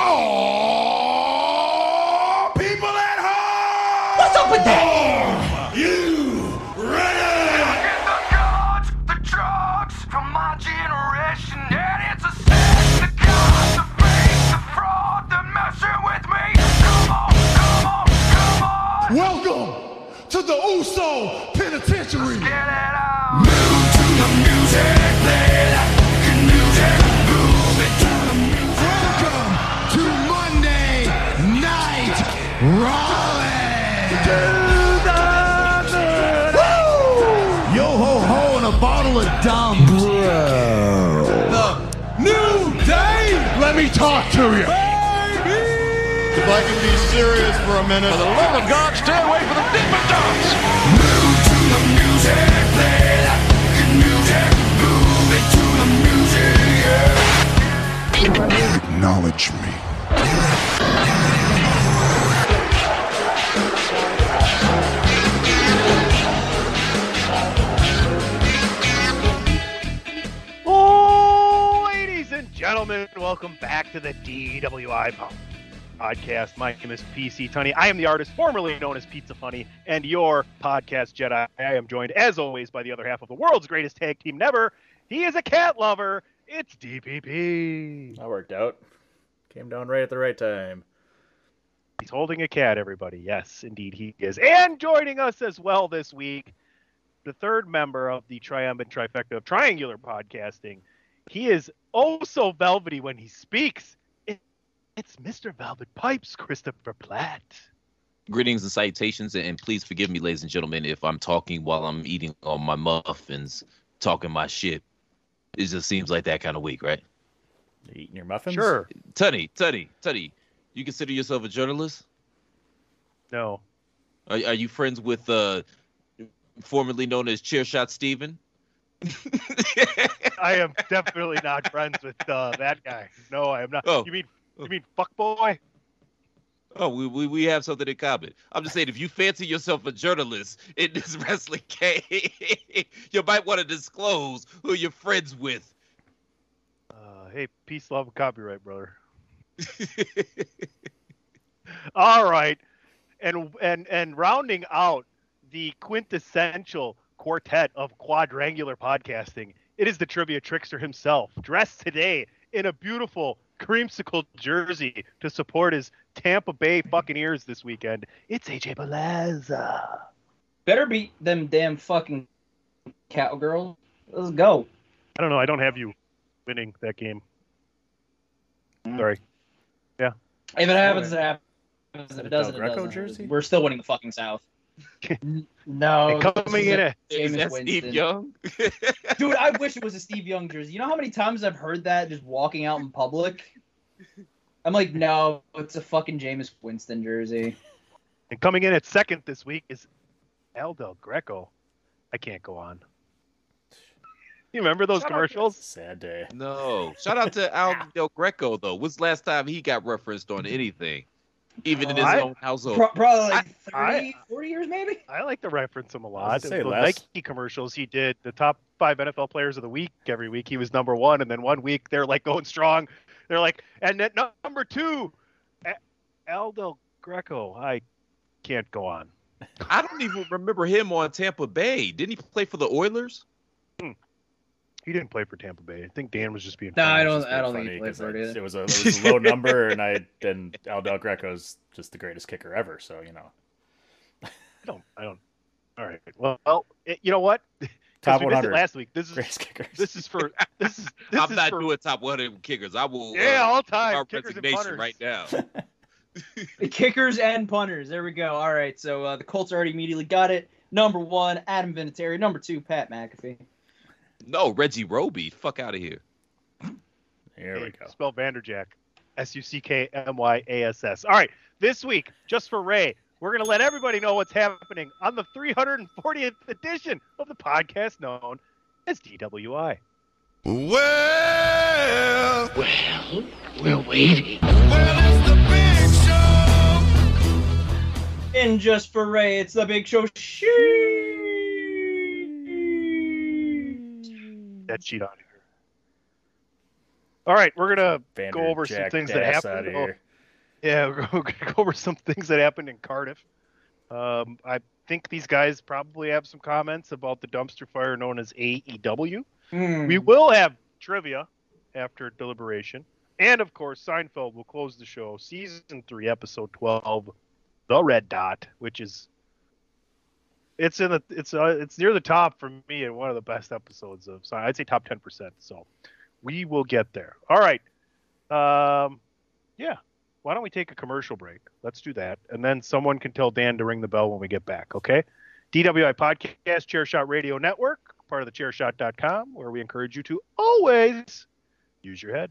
Oh, people at home! What's up with that? You ready? The the drugs from my generation, and it's a sin. The gods, the fake, the fraud, the messing with me. Come on, come on, come on. Welcome to the Uso Penitentiary. Let's Get it out. A bottle of dumb. The new day. Let me talk to you. If I can be serious for a minute. For the love of God, stay away from the Deeper Dogs. Acknowledge me. Gentlemen, welcome back to the DWI po- podcast. My name is PC Tunney. I am the artist formerly known as Pizza Funny and your podcast Jedi. I am joined, as always, by the other half of the world's greatest tag team never. He is a cat lover. It's DPP. That worked out. Came down right at the right time. He's holding a cat, everybody. Yes, indeed, he is. And joining us as well this week, the third member of the triumphant trifecta of triangular podcasting. He is oh so velvety when he speaks. It- it's Mr. Velvet Pipes, Christopher Platt. Greetings and salutations, and please forgive me, ladies and gentlemen, if I'm talking while I'm eating on my muffins, talking my shit. It just seems like that kind of week, right? You eating your muffins? Sure. Tuddy, Tuddy, Tuddy, you consider yourself a journalist? No. Are, are you friends with uh, formerly known as Chairshot Steven? I am definitely not friends with uh, that guy. No, I am not. Oh. You mean you mean fuck boy? Oh, we, we we have something in common. I'm just saying, if you fancy yourself a journalist in this wrestling game, you might want to disclose who you're friends with. Uh, hey, peace, love, and copyright, brother. All right, and and and rounding out the quintessential quartet of quadrangular podcasting, it is the trivia trickster himself, dressed today in a beautiful creamsicle jersey to support his Tampa Bay Buccaneers this weekend. It's AJ Belaza. Better beat them damn fucking cowgirls. Let's go. I don't know. I don't have you winning that game. Mm. Sorry. Yeah. If it happens, it happens. If it doesn't, it doesn't. jersey? We're still winning the fucking South. N- no. Coming in a at- Is Jameis that Steve Winston. Young? Dude, I wish it was a Steve Young jersey. You know how many times I've heard that just walking out in public? I'm like, no, it's a fucking Jameis Winston jersey. And coming in at second this week is Al Del Greco. I can't go on. You remember those Shut up. commercials? Sad day. No. Shout out to Al Del Greco though. When's the last time he got referenced on anything? Even in his I- own household. Pro- probably like I- 30, 40 years maybe? I like to reference him a lot. say, the last- Nike commercials he did, the top five NFL players of the week every week, he was number one, and then one week they're like going strong. They're like, and then number two, A- Al Del Greco. I can't go on. I don't even remember him on Tampa Bay. Didn't he play for the Oilers? Hmm. He didn't play for Tampa Bay. I think Dan was just being. No, funny. I don't. I don't think he played for 'cause it either. It was a, it was a low number, and I and Al Del Greco's just the greatest kicker ever. So you know, I don't. I don't. All right. Well, well it, you know what. top we one missed it hundred last week. This is greatest kickers. this is for this is this I'm is not for, doing top 100 kickers. I will. yeah uh, all time our kickers resignation punters. right now. Kickers and punters. There we go. All right. So uh, the Colts already immediately got it. Number one, Adam Vinatieri. Number two, Pat McAfee. No, Reggie Roby. Fuck out of here. Here we go. Spell Vanderjagt. S U C K M Y A S S. All right. This week, just for Ray, we're going to let everybody know what's happening on the 340th edition of the podcast known as DWI. Well, Well, we're waiting. well, it's the big show. And just for Ray, it's the big show. That sheet on here. All right. We're going to Vander go over some Jack things that happened. outta Oh, here. Yeah, we're going to go over some things that happened in Cardiff. Um, I think these guys probably have some comments about the dumpster fire known as AEW. Hmm. We will have trivia after deliberation. And of course, Seinfeld will close the show, season three, episode twelve, The Red Dot, which is it's in the it's uh, it's near the top for me and one of the best episodes of Sein- I'd say top ten percent. So we will get there. All right. Um yeah. Why don't we take a commercial break? Let's do that. And then someone can tell Dan to ring the bell when we get back, okay? DWI Podcast, Chairshot Radio Network, part of the chairshot.com, where we encourage you to always use your head.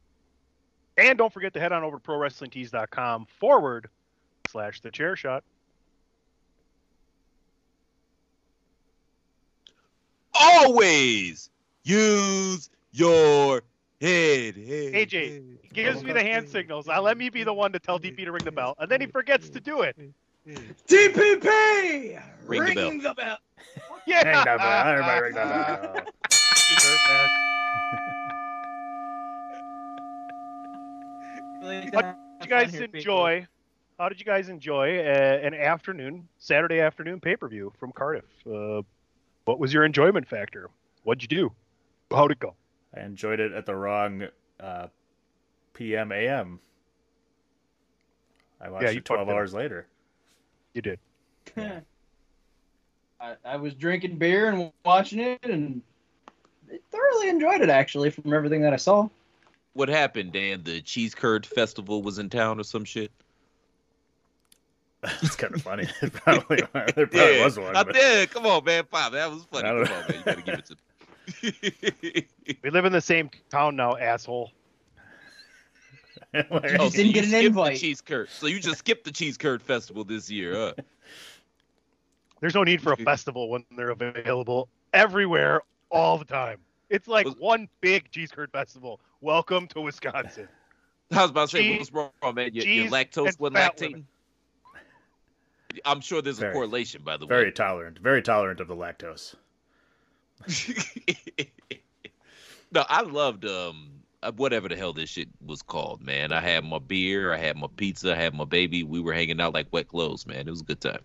And don't forget to head on over to prowrestlingtees.com forward slash the chair shot. Always use your head. head, AJ head. gives me the hand signals. I let me be the one to tell DP to ring the bell, and then he forgets to do it. DPP! Ring the bell. the bell. Yeah. Ring the bell, everybody ring the bell. How did you guys enjoy? How did you guys enjoy uh, an afternoon, Saturday afternoon pay per view from Cardiff? Uh, what was your enjoyment factor? What'd you do? How'd it go? I enjoyed it at the wrong uh, PM AM. I watched you it 12 fucked it hours later. You did. I, I was drinking beer and watching it, and thoroughly enjoyed it actually from everything that I saw. What happened, Dan? The cheese curd festival was in town or some shit? It's kind of funny. It probably, there probably was one. I but- did. Come on, man. Five. That was funny. Come on, man. You gotta give it to. We live in the same town now, asshole. Oh, so didn't you get an invite. The cheese curd. So you just skipped the cheese curd festival this year, huh? There's no need for a festival when they're available everywhere all the time. It's like Was- one big cheese curd festival. Welcome to Wisconsin. I was about to say, Cheese- what's wrong, man? Your, your cheese lactose and wasn't lactating. women. I'm sure there's a Very. correlation, by the Very way. Very tolerant. Very tolerant of the lactose. no, I loved um uh, whatever the hell this shit was called, man. I had my beer, I had my pizza, I had my baby. We were hanging out like wet clothes, man. It was a good time.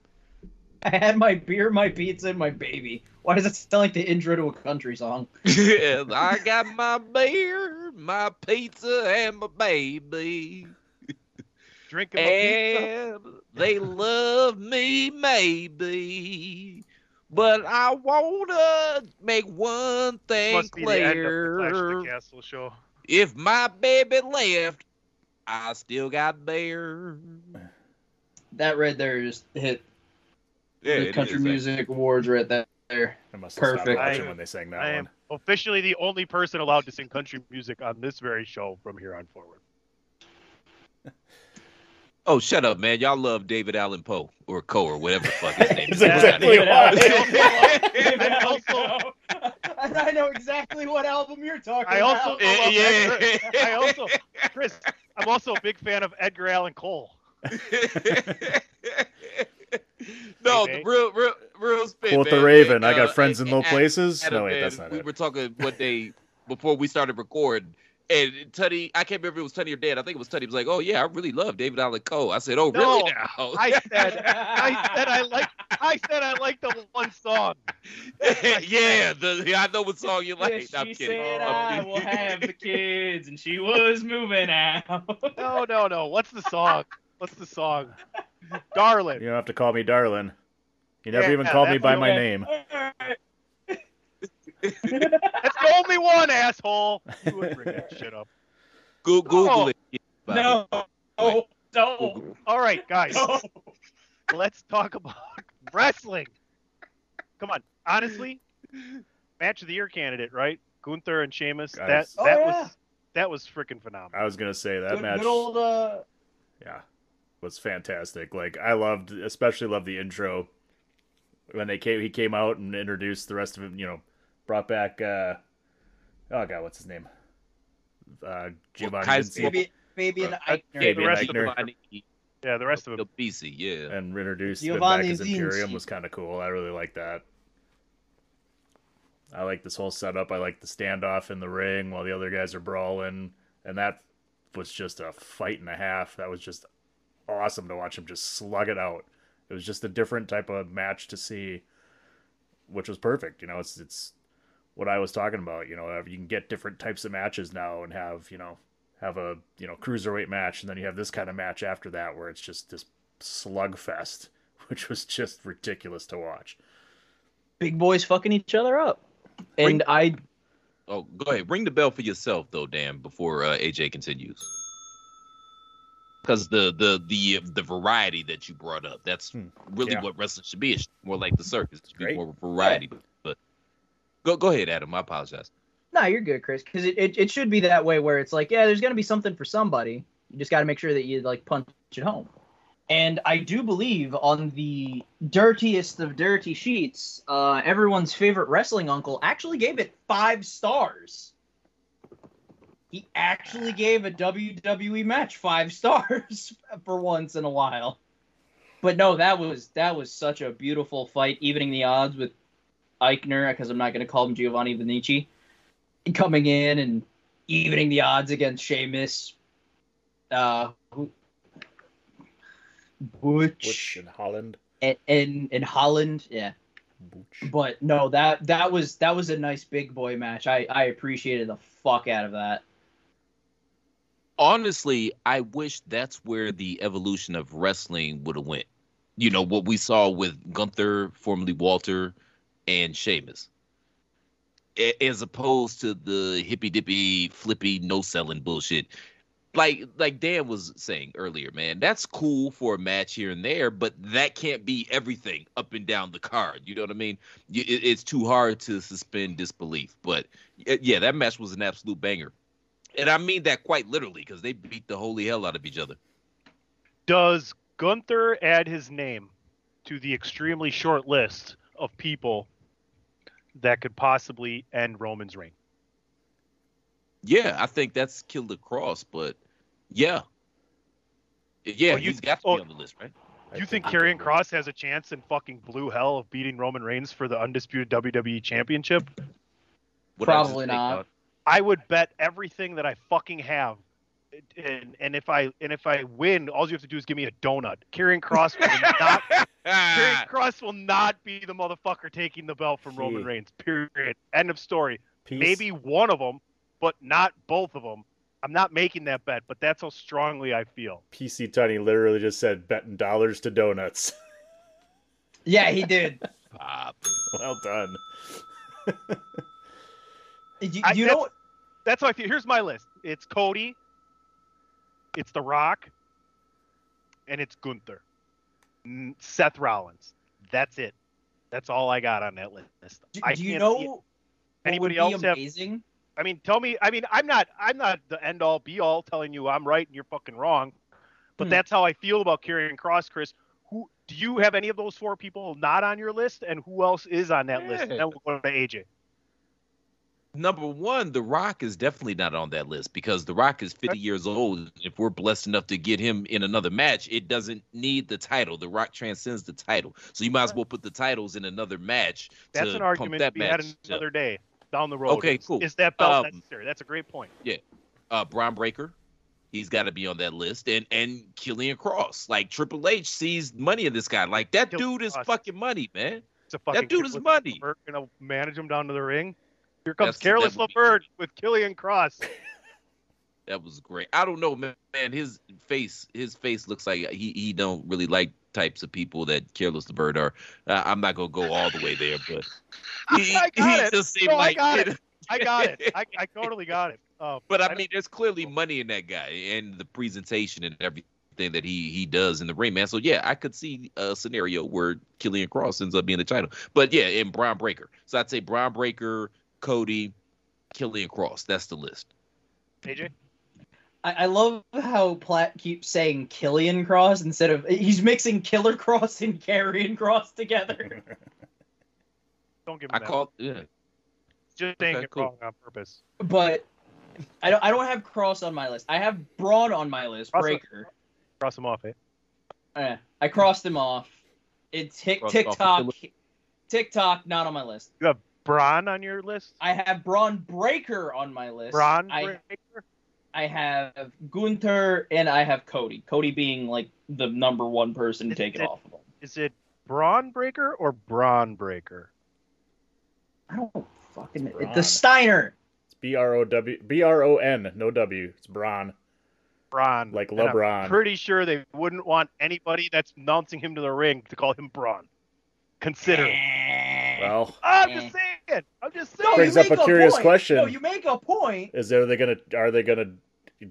I had my beer, my pizza, and my baby. Why does it sound like the intro to a country song? Yeah, I got my beer, my pizza, and my baby. Drinking my pizza. And they love me, maybe. But I wanna make one thing Must be the end of the Clash clear. the Castle show. If my baby left, I still got bear. That right there just hit Yeah, the country is, music awards right there. I must have stopped Perfect. watching I- when they sang that I one. am officially the only person allowed to sing country music on this very show from here on forward. Oh, shut up, man. Y'all love David Allen Poe or Coe or whatever the fuck his name is. Exactly why. And I know exactly what album you're talking I also about. Yeah, love yeah. I also Chris. I'm also a big fan of Edgar Allan Cole. no, Hey, the real, real, real spit. Quote the man. Raven. I Uh, got friends in low Adam- places. Adam, No, wait, man, that's not it. we it. were talking one day before we started recording, and Tuddy, I can't remember if it was Tuddy or Dan. I think it was Tuddy. Was like, "Oh yeah, I really love David Allen Coe." I said, "Oh really?" No, Now, I said I said I like I said I like the one song. yeah, the yeah, I know what song you like. Yes, No, I'm she kidding. said I'm I kidding. will have the kids, and she was moving out. No, no, no. What's the song? What's the song? Darling. You don't have to call me darling. You never Yeah, even called me by my way- name. That's the only one, asshole. You would bring that shit up. Go- Google Oh. it. no, no, no, All right, guys. no. let's talk about wrestling. Come on, honestly, match of the year candidate, right? Gunther and Sheamus. Guys. That Oh, that yeah. was that was freaking phenomenal. I was gonna say that Good, match. good old uh, yeah, was fantastic. Like I loved, especially loved the intro when they came. He came out and introduced the rest of it. You know, brought back. uh Oh god, what's his name? Uh Giovanni Kaiser- Vinci, Fabian, Fabian Uh, Eichner. Fabian the rest of Eichner. Giovanni Yeah, the rest of them. BC, yeah. and introduced them Giovanni back as Imperium was kind of cool. I really like that. I like this whole setup. I like the standoff in the ring while the other guys are brawling, and that was just a fight and a half. That was just awesome to watch him just slug it out. It was just a different type of match to see, which was perfect. You know, it's it's what I was talking about. You know, you can get different types of matches now and have you know have a you know cruiserweight match, and then you have this kind of match after that where it's just this slugfest, which was just ridiculous to watch. Big boys fucking each other up. And I Oh, go ahead. Ring the bell for yourself, though, Dan, before uh, AJ continues. Because the the the the variety that you brought up, that's Hmm. really Yeah. what wrestling should be. It's more like the circus. It should be Great. more variety. But go go ahead, Adam. I apologize. No, you're good, Chris. Because it, it, it should be that way where it's like, yeah, there's gonna be something for somebody. You just got to make sure that you like punch it home. And I do believe on the dirtiest of dirty sheets, uh, everyone's favorite wrestling uncle actually gave it five stars. He actually gave a WWE match five stars for once in a while. But no, that was that was such a beautiful fight, evening the odds with Eichner, because I'm not going to call him Giovanni Vinici, coming in and evening the odds against Sheamus. Uh, who, Butch, Butch in Holland. and in in Holland, yeah. Butch. But no, that that was that was a nice big boy match. I I appreciated the fuck out of that. Honestly, I wish that's where the evolution of wrestling would have went. You know what we saw with Gunther, formerly Walter, and Sheamus, as opposed to the hippy dippy, flippy, no selling bullshit. Like like Dan was saying earlier, man, that's cool for a match here and there, but that can't be everything up and down the card. You know what I mean? It's too hard to suspend disbelief. But yeah, that match was an absolute banger. And I mean that quite literally because they beat the holy hell out of each other. Does Gunther add his name to the extremely short list of people that could possibly end Roman's reign? Yeah, I think that's killed the cross, but yeah. Yeah, Oh, you- he's got to oh, be on the list, right? Do you think Karrion Kross has a chance in fucking blue hell of beating Roman Reigns for the undisputed WWE Championship? What Probably is fake, not. Dog? I would bet everything that I fucking have, and and if I and if I win, all you have to do is give me a donut. Karrion Kross will not. Karrion Kross will not be the motherfucker taking the belt from Roman Reigns. Period. End of story. Peace. Maybe one of them, but not both of them. I'm not making that bet, but that's how strongly I feel. PC Tunney literally just said betting dollars to donuts. Yeah, he did. Pop. well done. you you that's- know what? That's how I feel. Here's my list. It's Cody, it's The Rock, and it's Gunther. Mm, Seth Rollins. That's it. That's all I got on that list. Do, I do you know see- what anybody would be else have- amazing? I mean, tell me. I mean, I'm not. I'm not the end all be all telling you I'm right and you're fucking wrong. But Hmm. that's how I feel about Karrion Kross, Chris. Who do you have any of those four people not on your list, and who else is on that list? And then we'll go to AJ. Number one, The Rock is definitely not on that list because The Rock is 50 years old. If we're blessed enough to get him in another match, it doesn't need the title. The Rock transcends the title. So you might as well put the titles in another match. That's to an pump argument that to be had match up. another day down the road. Okay, cool. Is that belt Um, necessary? That's a great point. Yeah. Uh Bron Breakker. He's got to be on that list, and and Killian Cross. Like Triple H sees money in this guy. Like that Killian dude is Cross. fucking money, man. It's a fucking dude is money. We're gonna manage him down to the ring. Here comes That's- Careless that would with Killian Cross. That was great. I don't know, man. Man, his face, his face looks like he he don't really like types of people that Careless the Bird are. Uh, I'm not gonna go all the way there, but he, I got he it. just seemed No, I like. got it. I got it. I, I totally got it. Um, But I don't- mean, there's clearly money in that guy and the presentation and everything that he he does in the ring, man. So yeah, I could see a scenario where Killian Cross ends up being the title. But yeah, in Bron Breakker. So I'd say Bron Breakker, Cody, Killian Cross. That's the list. AJ. I, I love how Platt keeps saying Killian Cross instead of he's mixing Killer Cross and Karrion Kross together. Don't give him I that. call yeah. just saying okay, it cool. wrong on purpose. but I don't I don't have Cross on my list. I have Braun on my list. Cross- Breaker. Cross him off, eh? Eh, I crossed him off. It's Tik Crossed off TikTok. Killer- TikTok not on my list. You have Braun on your list. I have Bron Breakker on my list. Braun I, Breaker. I have Gunther and I have Cody. Cody being like the number one person to Is take it it- off of him. Is it Braun Breaker or Braun Breaker? I don't fucking Braun. the Steiner. It's B R O W B R O N, no W. It's Braun. Braun. Like And I'm LeBron. pretty sure they wouldn't want anybody that's announcing him to the ring to call him Braun. Consider. Well, I'm Eh. just saying. I'm just saying. No, Brings up make a curious point. question. No, you make a point. is there they gonna are they gonna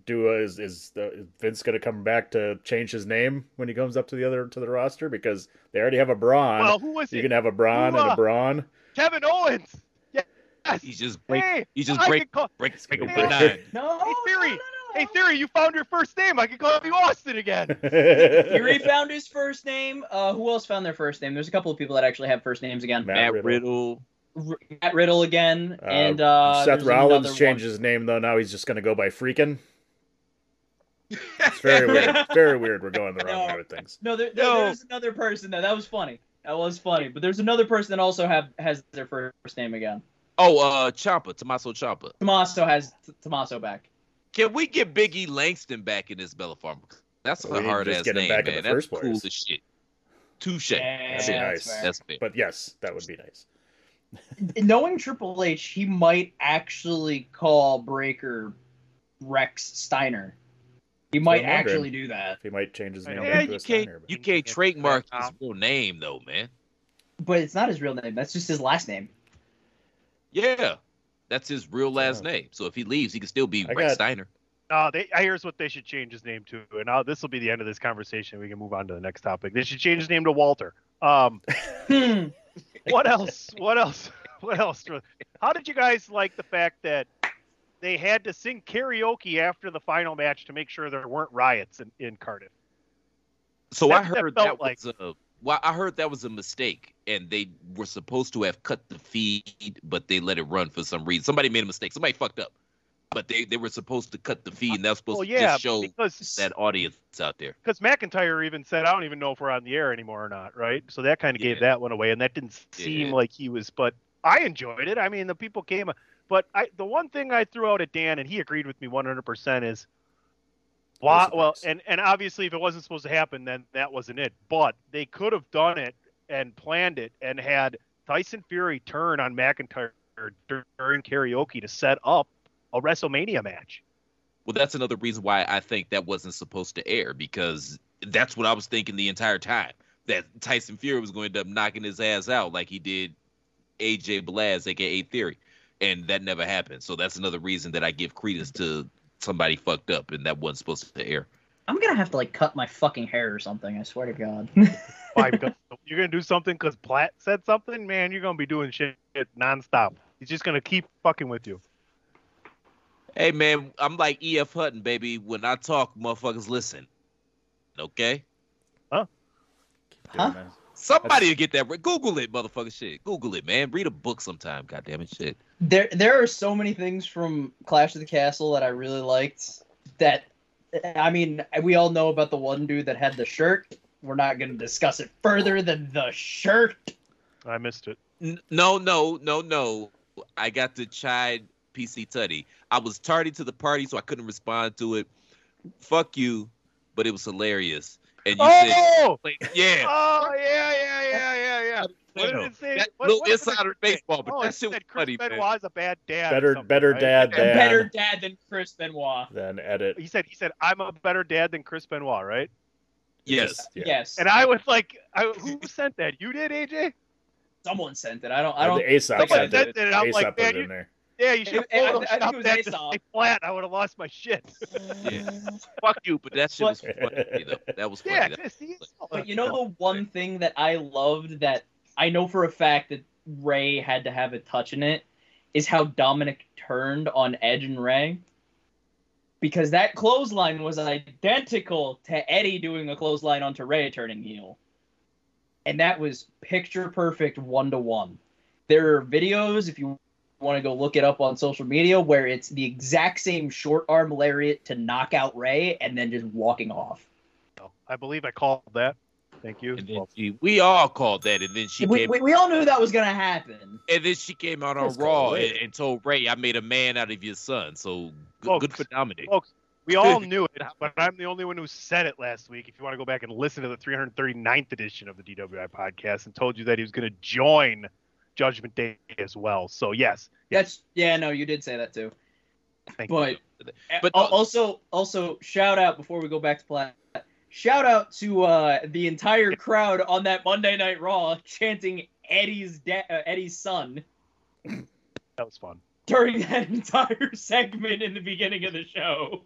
do a, is is the, is Vince gonna come back to change his name when he comes up to the other to the roster because they already have a Braun. well, who was he? you it? can have a Braun Who, and uh, a Braun. Kevin Owens. Yes. He's just break. Hey, He's just I break. could call- Break. break Hey, a nine. No. Hey, Theory. no, no, no. Hey, Theory, you found your first name. I can call you Austin again. Fury found his first name. Uh, who else found their first name? There's a couple of people that actually have first names again. Matt Matt Riddle. Riddle. R- Matt Riddle again, Uh, and uh, Seth there's Rollins changed one. his name though. Now he's just gonna go by Freakin. It's very weird. very weird. We're going the wrong No. way with things. No, there, there, No. there's another person though. That was funny. That was funny. But there's another person that also have has their first name again. Oh, uh, Ciampa, Tommaso Ciampa. Tommaso has T- Tommaso back. Can we get Biggie Langston back in this Bella Farm? That's Well, a hard ass get him name, back in man. the That's first cool as shit. Touche. Yeah, That'd be that's nice. fair. That's fair. But yes, that would be nice. Knowing Triple H, he might actually call Breakker Rex Steiner. He might I'm actually do that. He might change his name. Yeah, into you a can't Steiner, but- you can't trademark his real name though, man. But it's not his real name. That's just his last name. Yeah, that's his real last Yeah. name. So if he leaves, he can still be I Rex got- Steiner. Uh, they, I here's what they should change his name to, and now this will be the end of this conversation. We can move on to the next topic. They should change his name to Walter. Um, Hmm. what else? What else? What else? How did you guys like the fact that they had to sing karaoke after the final match to make sure there weren't riots in, in Cardiff? So I that heard that like. was a well, I heard that was a mistake, and they were supposed to have cut the feed, but they let it run for some reason. Somebody made a mistake. Somebody fucked up, but they, they were supposed to cut the feed, and that was supposed Well, to yeah, just show because that audience out there. because McIntyre even said, "I don't even know if we're on the air anymore or not." Right? So that kind of gave that one away, and that didn't seem Yeah. like he was. But I enjoyed it. I mean, the people came. But I, the one thing I threw out at Dan, and he agreed with me 100%, is why? Well, and and obviously, if it wasn't supposed to happen, then that wasn't it. But they could have done it and planned it and had Tyson Fury turn on McIntyre during karaoke to set up a WrestleMania match. Well, that's another reason why I think that wasn't supposed to air because that's what I was thinking the entire time. That Tyson Fury was going to end up knocking his ass out like he did AJ Blaz, aka Theory, and that never happened. So that's another reason that I give credence to somebody fucked up and that wasn't supposed to air. I'm gonna have to like cut my fucking hair or something. I swear to God. You're gonna do something because Platt said something, man. You're gonna be doing shit nonstop. He's just gonna keep fucking with you. Hey man, I'm like EF Hutton, baby. When I talk, motherfuckers listen. okay? Huh? Somebody will get that. right. Google it, motherfucker. Shit, Google it, man. Read a book sometime. God damn it, shit. There, there are so many things from Clash of the Castle that I really liked. That, I mean, we all know about the one dude that had the shirt. We're not going to discuss it further than the shirt. I missed it. N- No, no, no, no. I got to chide PC Tutty. I was tardy to the party, so I couldn't respond to it. Fuck you, but it was hilarious. And you Oh! said, yeah. Oh yeah, yeah, yeah, yeah, yeah. What did it say? That What- little what did it insider baseball, but oh, that it shit was said Chris funny, man. Benoit's a bad dad. Better, better right? dad A better dad than Chris Benoit. than edit. He said he said I'm a better dad than Chris Benoit, right? Yes. Yeah. Yes. And I was like, I, who sent that? You did, AJ? Someone sent it. I don't. I Uh, don't. the Aesop sent sent it. it, I'm Aesop like, man, you- there. Yeah, you should It- I- I have think it was that Aesop. flat. I would have lost my shit. Yeah. Fuck you, but that shit was funny. You know, that was funny. yeah, That- see, But you know the one thing that I loved that I know for a fact that Ray had to have a touch in it is how Dominic turned on Edge and Ray. Because that clothesline was identical to Eddie doing a clothesline onto Ray turning heel. And that was picture perfect one to one. There are videos, if you want to go look it up on social media, where it's the exact same short arm lariat to knock out Ray and then just walking off. I believe I called that. Thank you. and then she, we all called that, and then she We, came, we, we all knew that was going to happen. and then she came out on Raw and, and told Ray, "I made a man out of your son." So good, Folks, good for Dominic. Folks, we all knew it, but I'm the only one who said it last week. If you want to go back and listen to the 339th edition of the DWI podcast, and told you that he was going to join Judgment Day as well. So yes, That's yeah, no, you did say that too. thank But you. But also also shout out before we go back to plat. Shout out to uh, the entire crowd on that Monday Night Raw chanting Eddie's da- uh, Eddie's son That was fun. during that entire segment in the beginning of the show.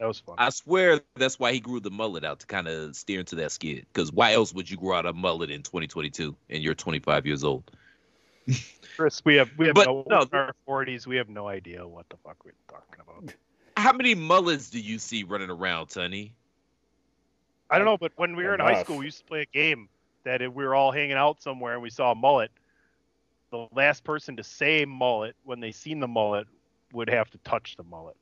That was fun. I swear that's why he grew the mullet out to kind of steer into that skid. Because why else would you grow out a mullet in 2022 and you're 25 years old? Chris, we have we have But no, no. in our 40s. We have no idea what the fuck we're talking about. How many mullets do you see running around, Sonny? I don't know, but when we were in high school, we used to play a game that if we were all hanging out somewhere and we saw a mullet, the last person to say mullet when they seen the mullet would have to touch the mullet.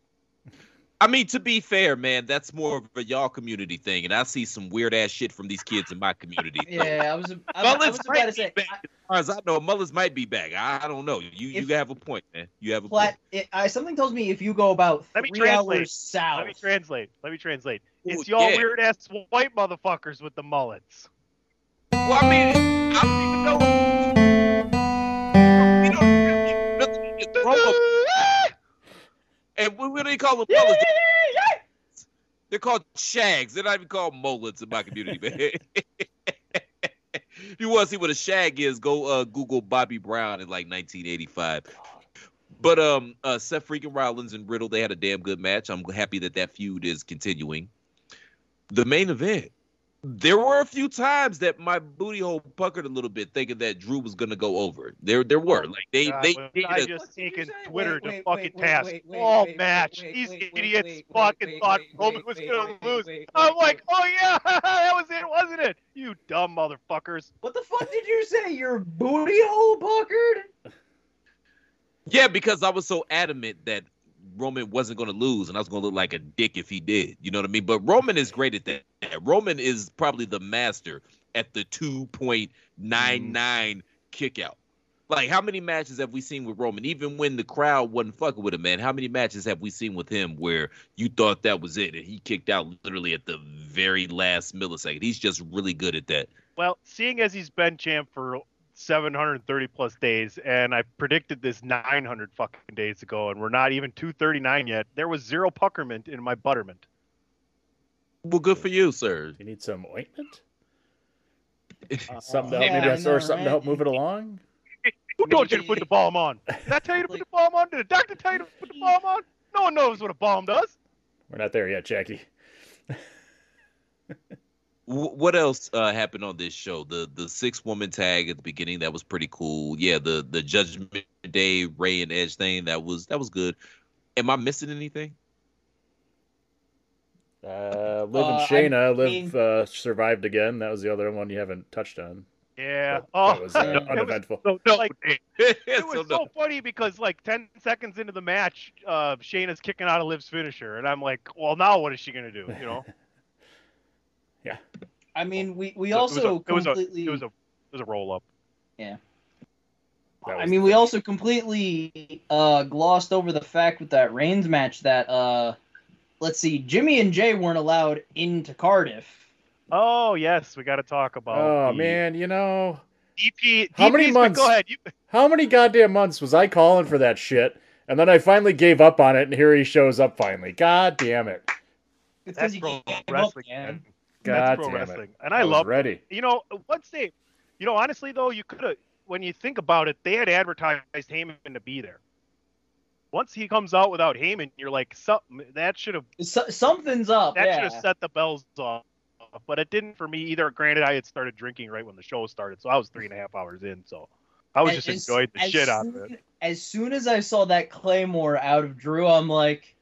I mean, to be fair, man, that's more of a y'all community thing, and I see some weird ass shit from these kids in my community. Yeah, I was I, Mullins I was about to say back. As far as I know, mullets might be back. I, I don't know. You you have a point, man. You have a Plat, point. it, I, something tells me if you go about Let three translate. hours south, Let me translate. Let me translate. It's Ooh, y'all yeah. weird ass white motherfuckers with the mullets. Well, I mean, I don't even know. We don't really, really get thrown up. And what do they call them? Yeah, yeah, yeah. They're called shags. They're not even called mullets in my community, man. you want to see what a shag is, go uh, Google Bobby Brown in like 1985. But um, uh, Seth freaking Rollins and Riddle, they had a damn good match. I'm happy that that feud is continuing. The main event. There were a few times that my booty hole puckered a little bit, thinking that Drew was gonna go over. There, there were like they, God, they was did I a- just What did taken? Twitter Wait, to wait, fucking wait, wait, task wait, oh, wait, all wait, match. wait, These wait, wait, idiots wait, fucking wait, thought wait, Roman was wait, gonna wait, lose. wait, I'm wait, like, oh yeah, that was it, wasn't it? You dumb motherfuckers. What the fuck did you say? Your booty hole puckered? Yeah, because I was so adamant that Roman wasn't going to lose, and I was going to look like a dick if he did. You know what I mean? But Roman is great at that. Roman is probably the master at the two point nine nine kick out. Like, how many matches have we seen with Roman? Even when the crowd wasn't fucking with him, man, how many matches have we seen with him where you thought that was it, and he kicked out literally at the very last millisecond? He's just really good at that. Well, seeing as he's been champ for 730 plus days, and I predicted this 900 fucking days ago, and we're not even 239 yet. There was zero puckerment in my butterment. Well, good for you, sir. You need some ointment? Uh, Something to help, I maybe, know, or something right? to help move it along? Who told you to put the bomb on? Did I tell you to put the bomb on? Did the doctor tell you to put the balm on? No one knows what a bomb does. We're not there yet, Jackie. Wh- What else uh, happened on this show? The the six woman tag at the beginning that was pretty cool. Yeah, the the Judgment Day Ray and Edge thing that was that was good. Am I missing anything? Uh, Liv Uh, and I Shayna. mean- Liv uh, survived again. That was the other one you haven't touched on. Yeah. That- oh, that was uh, Yeah. it was uneventful. so, No, like, it it was so funny because like ten seconds into the match, uh, Shayna's kicking out of Liv's finisher, and I'm like, well, now what is she gonna do? You know? I mean, we we So it was a- also it was a, completely. it was a it was a roll up. Yeah. I mean, we thing. also completely uh, glossed over the fact with that Reigns match that, uh, let's see, Jimmy and Jay weren't allowed into Cardiff. Oh yes, we got to talk about. Oh the man, you know DP. How many months? Go ahead. You, how many goddamn months was I calling for that shit? And then I finally gave up on it, and here he shows up finally. God damn it! It's that's because you pro can't wrestling. man. man. God That's pro wrestling, it! and I, was love. ready. You know, once they, you know, honestly though, you could have. When you think about it, they had advertised Heyman to be there. Once he comes out without Heyman, you're like, something that should have So, something's up. that should have set the bells off. But it didn't for me either. Granted, I had started drinking right when the show started, so I was three and a half hours in. So I was As- just as- enjoying the as shit out of it. As soon as I saw that Claymore out of Drew, I'm like,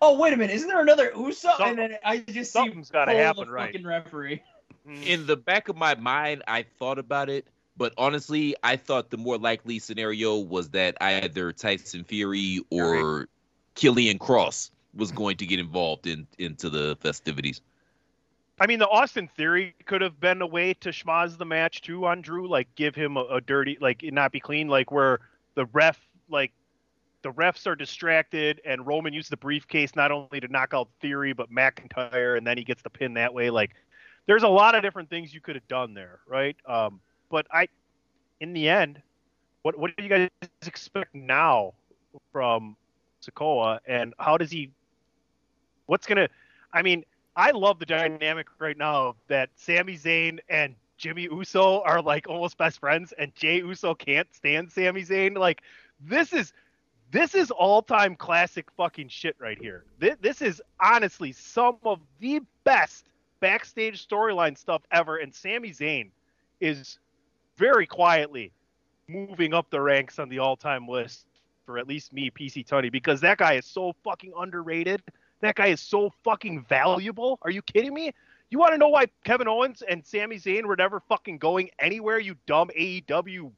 oh wait a minute, isn't there another Uso? Some- and then I just see Something's got to happen, right? fucking referee. Hmm. in the back of my mind, I thought about it, but honestly, I thought the more likely scenario was that either Tyson Fury or Killian Cross was going to get involved in into the festivities. I mean, the Austin Theory could have been a way to schmaz the match too on Drew, like give him a, a dirty, like not be clean, like where the ref, like the refs are distracted and Roman used the briefcase not only to knock out Theory but McIntyre, and then he gets the pin that way. Like, there's a lot of different things you could have done there, right? Um, but I, in the end, what what do you guys expect now from Sikoa, and how does he? What's gonna? I mean, I love the dynamic right now that Sami Zayn and Jimmy Uso are like almost best friends, and Jay Uso can't stand Sami Zayn. Like this is this is all time classic fucking shit right here. This, this is honestly some of the best backstage storyline stuff ever, and Sami Zayn is very quietly moving up the ranks on the all time list for at least me, PC Tunney, because that guy is so fucking underrated. That guy is so fucking valuable. Are you kidding me? You want to know why Kevin Owens and Sami Zayn were never fucking going anywhere, you dumb AEW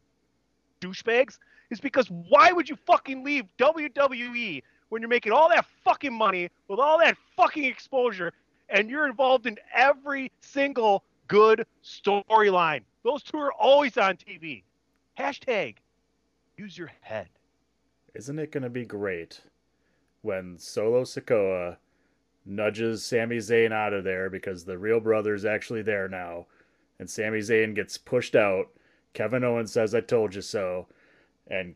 douchebags? Is because why would you fucking leave WWE when you're making all that fucking money with all that fucking exposure and you're involved in every single good storyline? Those two are always on TV. Hashtag use your head. Isn't it going to be great when Solo Sikoa nudges Sami Zayn out of there because the real brother's actually there now, and Sami Zayn gets pushed out? Kevin Owens says, I told you so. And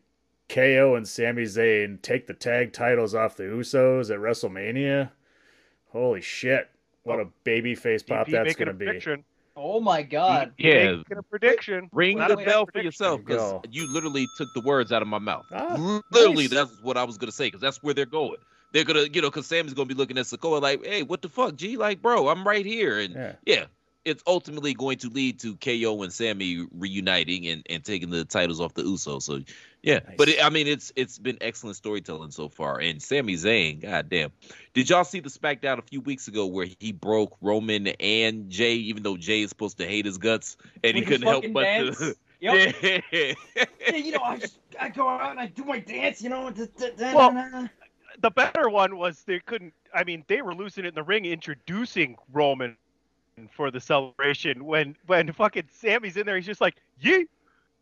KO and Sami Zayn take the tag titles off the Usos at WrestleMania. Holy shit. What a baby face pop DP that's going to be. prediction. Oh my god. Yeah, Making a prediction. ring Not the bell for yourself because you literally took the words out of my mouth. Ah, literally, nice. that's what I was gonna say because that's where they're going. They're gonna, you know, because Sammy's gonna be looking at Sikoa like, "Hey, what the fuck, G? Like, bro, I'm right here." And Yeah. yeah, it's ultimately going to lead to KO and Sammy reuniting and, and taking the titles off the Usos. So yeah, but it, I mean, it's it's been excellent storytelling so far. And Sami Zayn, goddamn, did y'all see the SmackDown a few weeks ago where he broke Roman and Jay, even though Jay is supposed to hate his guts and he With his couldn't help but to. Yep. Yeah. Yeah, you know, I just I go out and I do my dance, you know. da- da- da- Well, da- da. the better one was they couldn't. I mean, they were losing it in the ring, introducing Roman for the celebration. When when fucking Sammy's in there, he's just like, "Yay,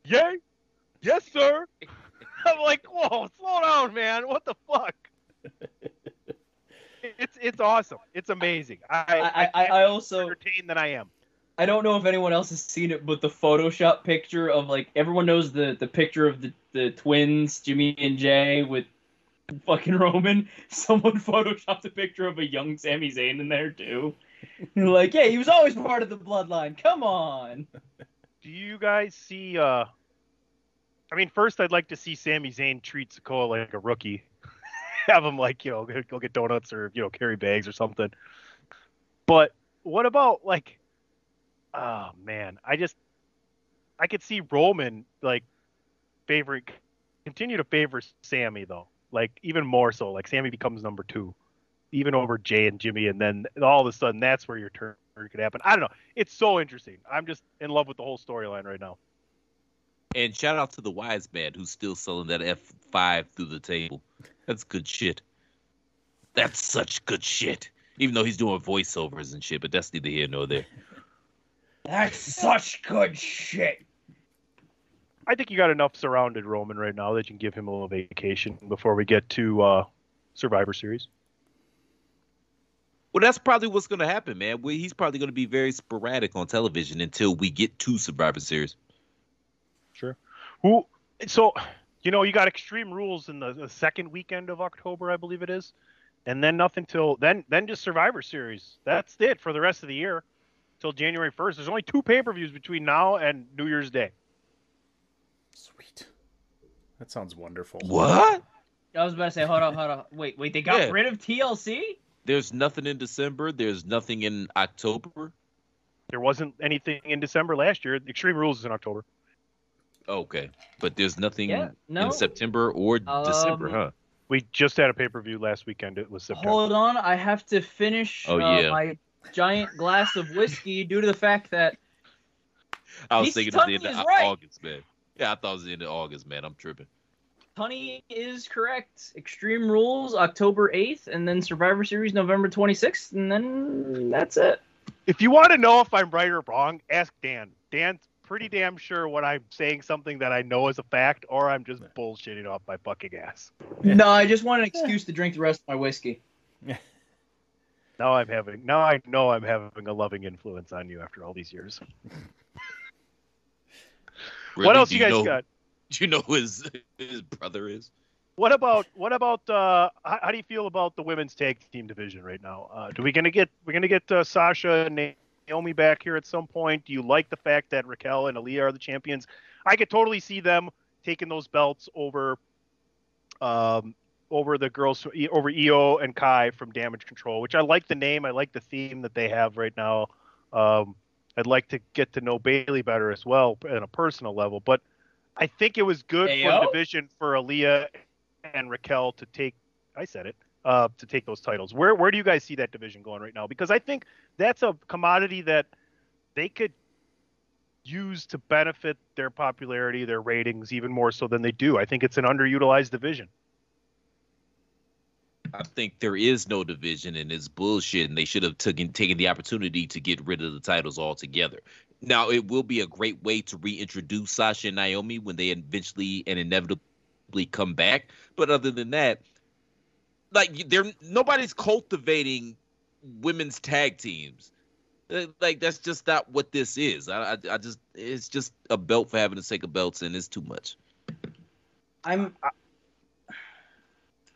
yay, yes, sir." I'm like, "Whoa, slow down, man! What the fuck?" It's it's awesome. It's amazing. I I, I, I also entertained than I am. I don't know if anyone else has seen it, but the Photoshop picture of like everyone knows the the picture of the the twins Jimmy and Jay with fucking Roman. Someone photoshopped a picture of a young Sami Zayn in there too. like, yeah, he was always part of the bloodline. Come on. Do you guys see? uh I mean, first I'd like to see Sami Zayn treat Sikoa like a rookie. Have him like you know go get donuts or you know carry bags or something. But what about like? Oh man, I just I could see Roman like favorite continue to favor Sammy though, like even more so. Like Sammy becomes number two. Even over Jay and Jimmy, and then all of a sudden that's where your turn could happen. I don't know. It's so interesting. I'm just in love with the whole storyline right now. And shout out to the wise man who's still selling that F5 through the table. That's good shit. That's such good shit. Even though he's doing voiceovers and shit, but that's neither here nor there. That's such good shit. I think you got enough surrounded Roman right now that you can give him a little vacation before we get to uh, Survivor Series. Well, that's probably what's going to happen, man. We, he's probably going to be very sporadic on television until we get to Survivor Series. Sure. Who? So, you know, you got Extreme Rules in the, the second weekend of October, I believe it is, and then nothing till then. Then just Survivor Series. That's it for the rest of the year, till January first. There's only two pay per views between now and New Year's Day. Sweet. That sounds wonderful. What? I was about to say, hold on, hold on. Wait, wait, they got Yeah. rid of TLC? There's nothing in December. There's nothing in October. There wasn't anything in December last year. Extreme Rules is in October. Okay, but there's nothing Yeah, no. in September or December, Um, huh? We just had a pay per view last weekend. It was September. Hold on, I have to finish Oh, uh, yeah. my giant glass of whiskey due to the fact that I was He's thinking at the end of right. August, man. Yeah, I thought it was the end of August, man. I'm tripping. Tunney is correct. Extreme Rules October 8th, and then Survivor Series November 26th, and then that's it. If you want to know if I'm right or wrong, ask Dan. Dan's pretty damn sure when I'm saying something that I know is a fact, or I'm just bullshitting off my fucking ass. No, I just want an excuse to drink the rest of my whiskey. Now I'm having. Now I know I'm having a loving influence on you after all these years. what else you guys know, got? Do you know who his his brother is? What about what about uh how, how do you feel about the women's tag team division right now? Uh, do we gonna get we're gonna get uh, Sasha and Naomi back here at some point? Do you like the fact that Raquel and Aaliyah are the champions? I could totally see them taking those belts over um over the girls over Iyo and Kai from Damage Control, which I like the name, I like the theme that they have right now. Um, I'd like to get to know Bayley better as well on a personal level, but I think it was good for the division for Aaliyah and Raquel to take. I said it. Uh, to take those titles. Where where do you guys see that division going right now? Because I think that's a commodity that they could use to benefit their popularity, their ratings, even more so than they do. I think it's an underutilized division. I think there is no division and it's bullshit, and they should have taken taken the opportunity to get rid of the titles altogether. Now it will be a great way to reintroduce Sasha and Naomi when they eventually and inevitably come back. But other than that, like they're nobody's cultivating women's tag teams. Uh, Like that's just not what this is. I, I, I just it's just a belt for having the sake of belts, and it's too much. I'm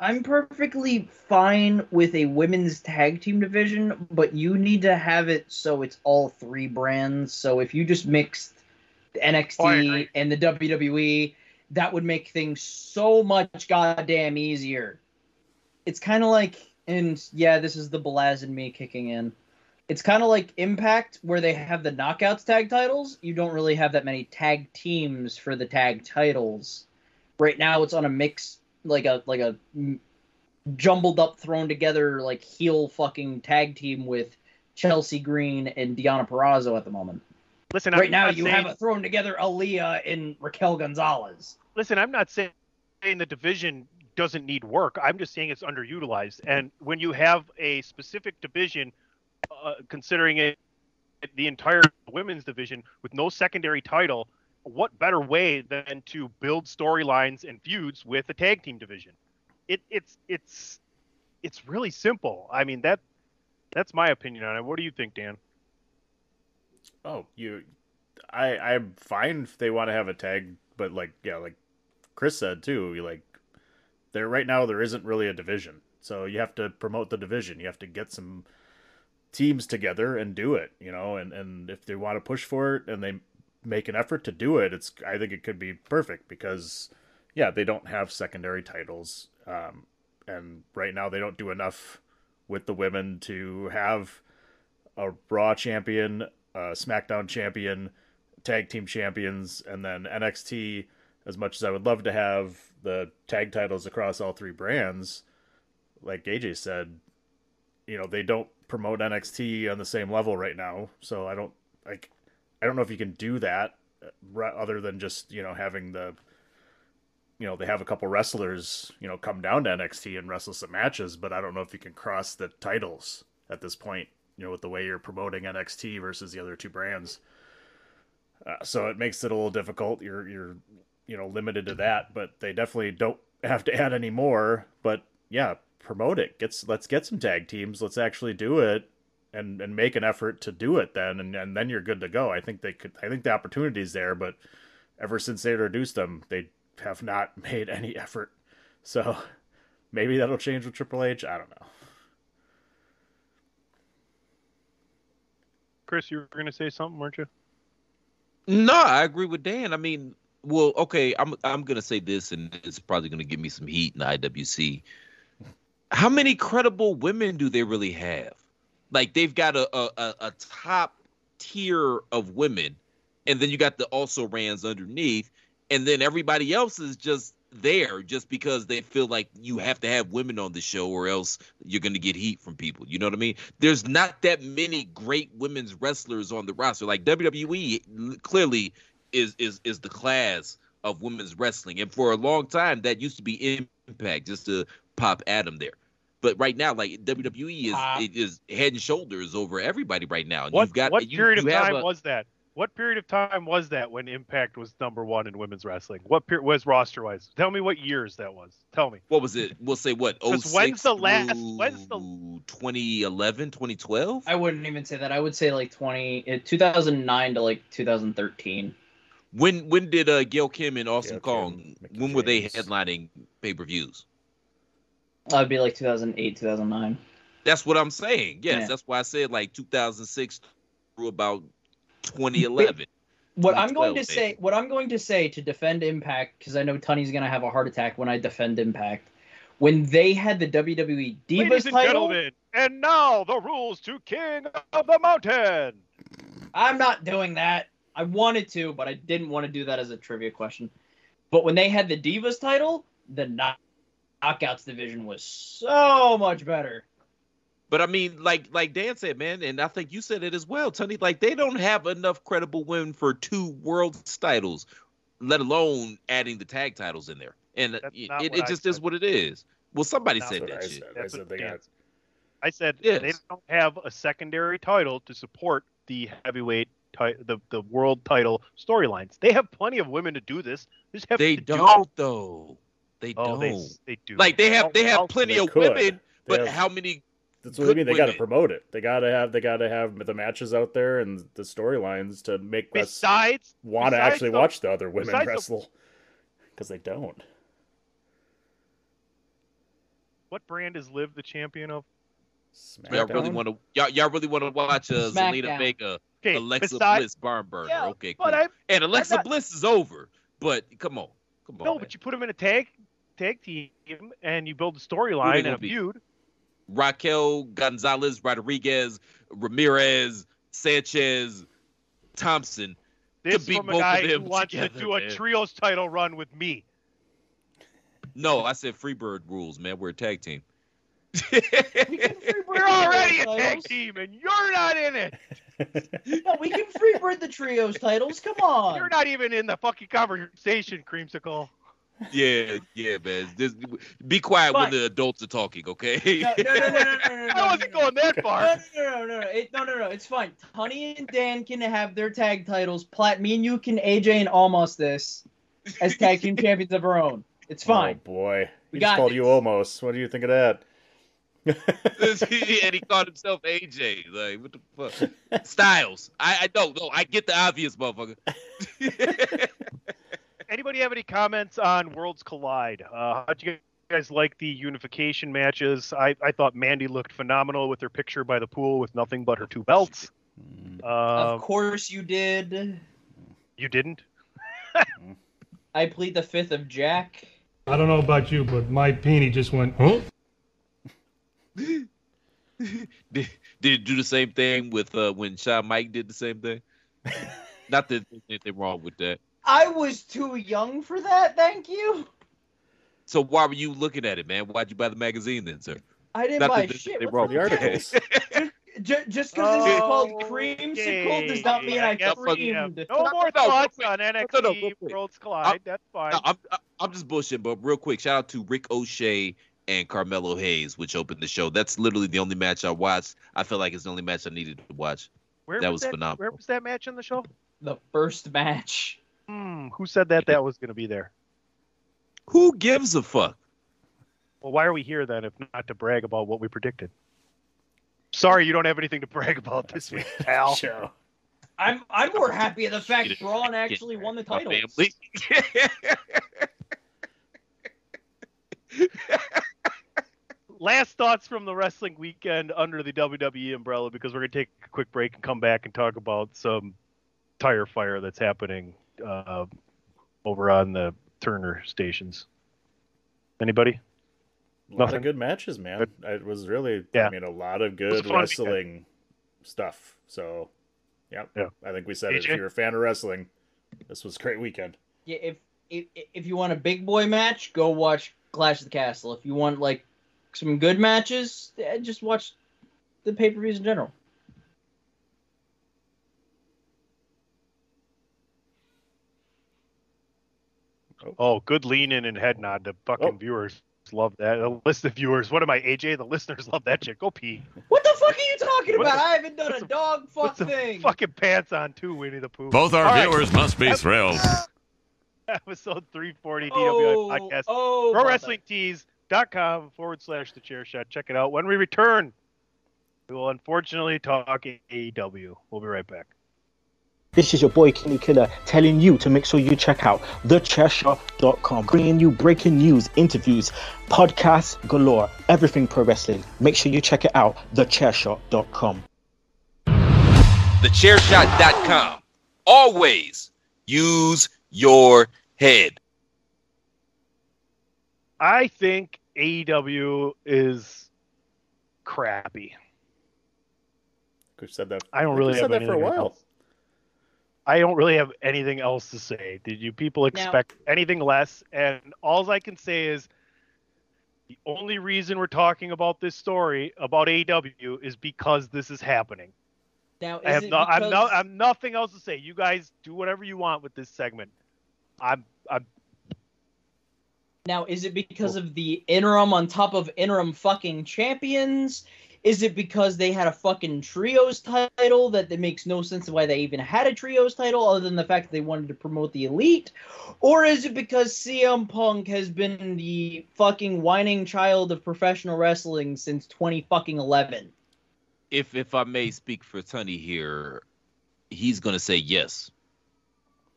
I'm perfectly fine with a women's tag team division, but you need to have it so it's all three brands. So if you just mixed the Oh, NXT agree. and the WWE, that would make things so much goddamn easier. It's kind of like, and yeah, this is the Belaz and me kicking in. It's kind of like Impact, where they have the Knockouts tag titles. You don't really have that many tag teams for the tag titles. Right now, it's on a mix, like a like a jumbled up, thrown together, like heel fucking tag team with Chelsea Green and Deonna Purrazzo at the moment. Listen, right I'm now, you saying- have a thrown together Aaliyah and Raquel Gonzalez. listen, I'm not saying the division doesn't need work. I'm just saying it's underutilized. And when you have a specific division, uh, considering it the entire women's division with no secondary title, what better way than to build storylines and feuds with the tag team division? It, it's it's it's really simple. I mean that that's my opinion on it. What do you think, Dan? Oh, you, I, I'm fine if they want to have a tag, but like, yeah, like Chris said too, like, there right now there isn't really a division, so you have to promote the division. You have to get some teams together and do it, you know, and and if they want to push for it and they make an effort to do it, it's I think it could be perfect because yeah, they don't have secondary titles, um, and right now they don't do enough with the women to have a Raw champion, a SmackDown champion, tag team champions, and then NXT. As much as I would love to have the tag titles across all three brands, like AJ said, you know they don't promote NXT on the same level right now, so I don't like I don't know if you can do that uh, other than just you know having the you know they have a couple wrestlers you know come down to NXT and wrestle some matches, but I don't know if you can cross the titles at this point. You know, with the way you're promoting NXT versus the other two brands, uh, so it makes it a little difficult. You're you're you know limited to that, but they definitely don't have to add any more. But yeah, promote it. Get let's get some tag teams. Let's actually do it and and make an effort to do it then and, and then you're good to go. I think they could I think the opportunity's there, but ever since they introduced them, they have not made any effort. So maybe that'll change with Triple H. I don't know. Chris, you were going to say something, weren't you? No, I agree with Dan. I mean, well, okay, I'm I'm gonna say this, and it's probably gonna give me some heat in the IWC. How many credible women do they really have? Like they've got a a, a- top tier of women, and then you got the also rans underneath, and then everybody else is just there just because they feel like you have to have women on the show or else you're going to get heat from people. You know what I mean? There's not that many great women's wrestlers on the roster. Like WWE clearly is is is the class of women's wrestling, and for a long time that used to be Impact, just to pop Adam there. But right now, like WWE is Pop. it is head and shoulders over everybody right now. And What you've got what you, period you of have time a- was that? What period of time was that when Impact was number one in women's wrestling? What period was roster wise? Tell me what years that was. Tell me. what was it? We'll say what? 'Cause 06 when's the last- when's the- 2011, 2012? I wouldn't even say that. I would say like 20, uh, 2009 to like 2013. When when did uh, Gail Kim and Awesome Gail Kong? Mickie When were they headlining pay per views? That would be like 2008, 2009. That's what I'm saying. Yes, Yeah. that's why I said like 2006 through about 2011. What I'm going to 2012 say, what I'm going to say to defend Impact, because I know Tunney's going to have a heart attack when I defend Impact. When they had the WWE Divas Ladies and title, gentlemen, and now the rules to King of the Mountain. I'm not doing that. I wanted to, but I didn't want to do that as a trivia question. But when they had the Divas title, the knock- Knockouts division was so much better. But I mean, like like Dan said, man, and I think you said it as well, Tony. Like they don't have enough credible women for two world titles, let alone adding the tag titles in there. And That's it, not it, what I just is what it is. Well, somebody That's said what that I shit. said. I That's what they Dan got said. I said Yes. they don't have a secondary title to support the heavyweight ti- the the world title storylines. They have plenty of women to do this. They just have They to do it. don't though. They Oh, don't. they, they do. like they have they have else plenty do of could. women, They but have- how many? That's what I mean. They got to promote it. They got to have they got to have the matches out there and the storylines to make us Besides, want to actually the- watch the other women wrestle because they don't. what brand is Liv the champion of? Y'all really want to y'all, y'all really want to watch uh, Zelina SmackDown. Vega, Okay, Alexa besides, Bliss, barn burner. Yeah, okay, cool. but I and Alexa not- Bliss is over. But come on, come on. no, man. but you put them in a tag tag team and you build a storyline and a be? feud. Raquel Gonzalez, Rodriguez, Ramirez, Sanchez, Thompson. This beat from a both of guy who wants together, to do a man. trios title run with me. No, I said Freebird rules, man. We're a tag team. We're already a tag team, and you're not in it. No, we can freebird the trios titles. Come on. You're not even in the fucking conversation, Creamsicle. Yeah, yeah, man. Just be quiet Fine. when the adults are talking, okay? No, no, no, no, no, no, no, no, I wasn't no, going that far. no, no, no, no, it, no, no, no. It's fine. Honey and Dan can have their tag titles. Platt, me and you can AJ and almost this as tag team champions of our own. It's fine. Oh boy, We he got just called this. you almost. What do you think of that? and he called himself AJ. Like, what the fuck? Styles. I, I don't know. I get the obvious, motherfucker. Anybody have any comments on Worlds Collide? Uh, how'd you guys like the unification matches? I, I thought Mandy looked phenomenal with her picture by the pool with nothing but her two belts. of Um, course you did. you didn't? I plead the fifth of Jack. I don't know about you, but my peenie just went, huh? did, did it do the same thing with uh, when Shawn Mike did the same thing? Not that there's anything wrong with that. I was too young for that. Thank you. So why were you looking at it, man? Why'd you buy the magazine then, sir? I didn't Not buy the- shit. they What wrote the The articles. Just because this is called Okay. creamsicle does not mean I guess we have creamed. No more No, thoughts real on no, no, NXT real quick. Worlds Collide. That's fine. No, I'm I- I'm just bullshitting, but real quick, shout out to Ricochet and Carmelo Hayes, which opened the show. That's literally the only match I watched. I feel like it's the only match I needed to watch. Where that was was phenomenal. Where was that match on the show? The first match. Hmm, who said that that was going to be there? Who gives a fuck? Well, why are we here then if not to brag about what we predicted? Sorry, you don't have anything to brag about this week, pal. Show. I'm I'm more happy at the fact Bron actually won the title. Last thoughts from the wrestling weekend under the WWE umbrella because we're going to take a quick break and come back and talk about some tire fire that's happening uh, over on the Turner stations. Anybody? A lot Nothing. of good matches, man. It was really, Yeah. I mean, a lot of good fun weekend. wrestling stuff. So, yep. Yeah. I think we said it. If you're a fan of wrestling, this was a great weekend. Yeah, if if if you want a big boy match, go watch Clash of the Castle. If you want like some good matches, eh, just watch the pay per views in general. Oh. oh, good lean in and head nod. The fucking Oh. viewers love that. The list of viewers. What am I, AJ? The listeners love that shit. Go pee. What the fuck are you talking What about? the- I haven't done what's a the- dog fuck thing. fucking pants on too, Winnie the Pooh. Both our All right. viewers must be thrilled. Episode 340 DWI oh, podcast. oh, Bubba. ProWrestlingTees.com forward slash the chair shot. Check it out. When we return, we will unfortunately talk AEW. We'll be right back. This is your boy Kenny Killer telling you to make sure you check out thechairshot.com, bringing you breaking news, interviews, podcasts galore, everything pro wrestling. Make sure you check it out, thechairshot.com. Thechairshot.com. Always use your head. I think AEW is crappy. We've said that. I don't really we have said that for a anything while. else. I don't really have anything else to say. Did you people expect anything less? And all I can say is the only reason we're talking about this story about AEW is because this is happening. Now, is I have no, I'm no, I'm nothing else to say. You guys do whatever you want with this segment. I'm, I'm. Now, is it because of the interim on top of interim fucking champions? Is it because they had a fucking trios title that, that makes no sense of why they even had a trios title other than the fact that they wanted to promote the elite? Or is it because CM Punk has been the fucking whining child of professional wrestling since 20 fucking 11? If if I may speak for Tony here, he's gonna say yes.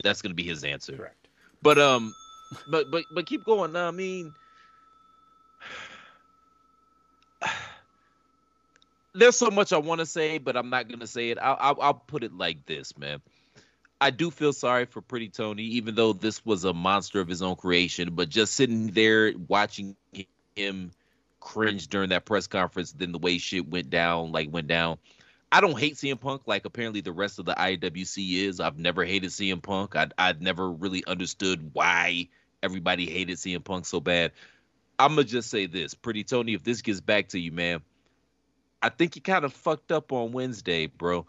That's gonna be his answer. Correct. But um, but but but keep going. I mean, there's so much I want to say, but I'm not gonna say it. I'll, I'll I'll put it like this, man. I do feel sorry for Pretty Tony, even though this was a monster of his own creation. But just sitting there watching him cringe during that press conference, then the way shit went down, like went down. I don't hate CM Punk like apparently the rest of the IWC is. I've never hated CM Punk. I I'd never really understood why everybody hated CM Punk so bad. I'm gonna just say this, Pretty Tony. If this gets back to you, man, I think you kind of fucked up on Wednesday, bro.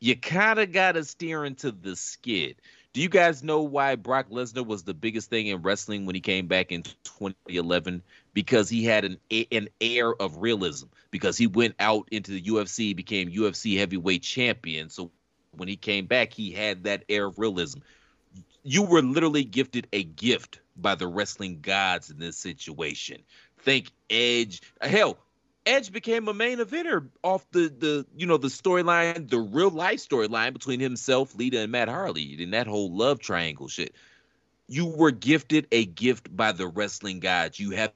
You kind of got to steer into the skid. Do you guys know why Brock Lesnar was the biggest thing in wrestling when he came back in 2011? Because he had an an air of realism. Because he went out into the UFC, became UFC heavyweight champion. So when he came back, he had that air of realism. You were literally gifted a gift by the wrestling gods in this situation. Think Edge. Hell, Edge became a main eventer off the the you know the storyline, the real life storyline between himself, Lita, and Matt Harley, and that whole love triangle shit. You were gifted a gift by the wrestling gods. You have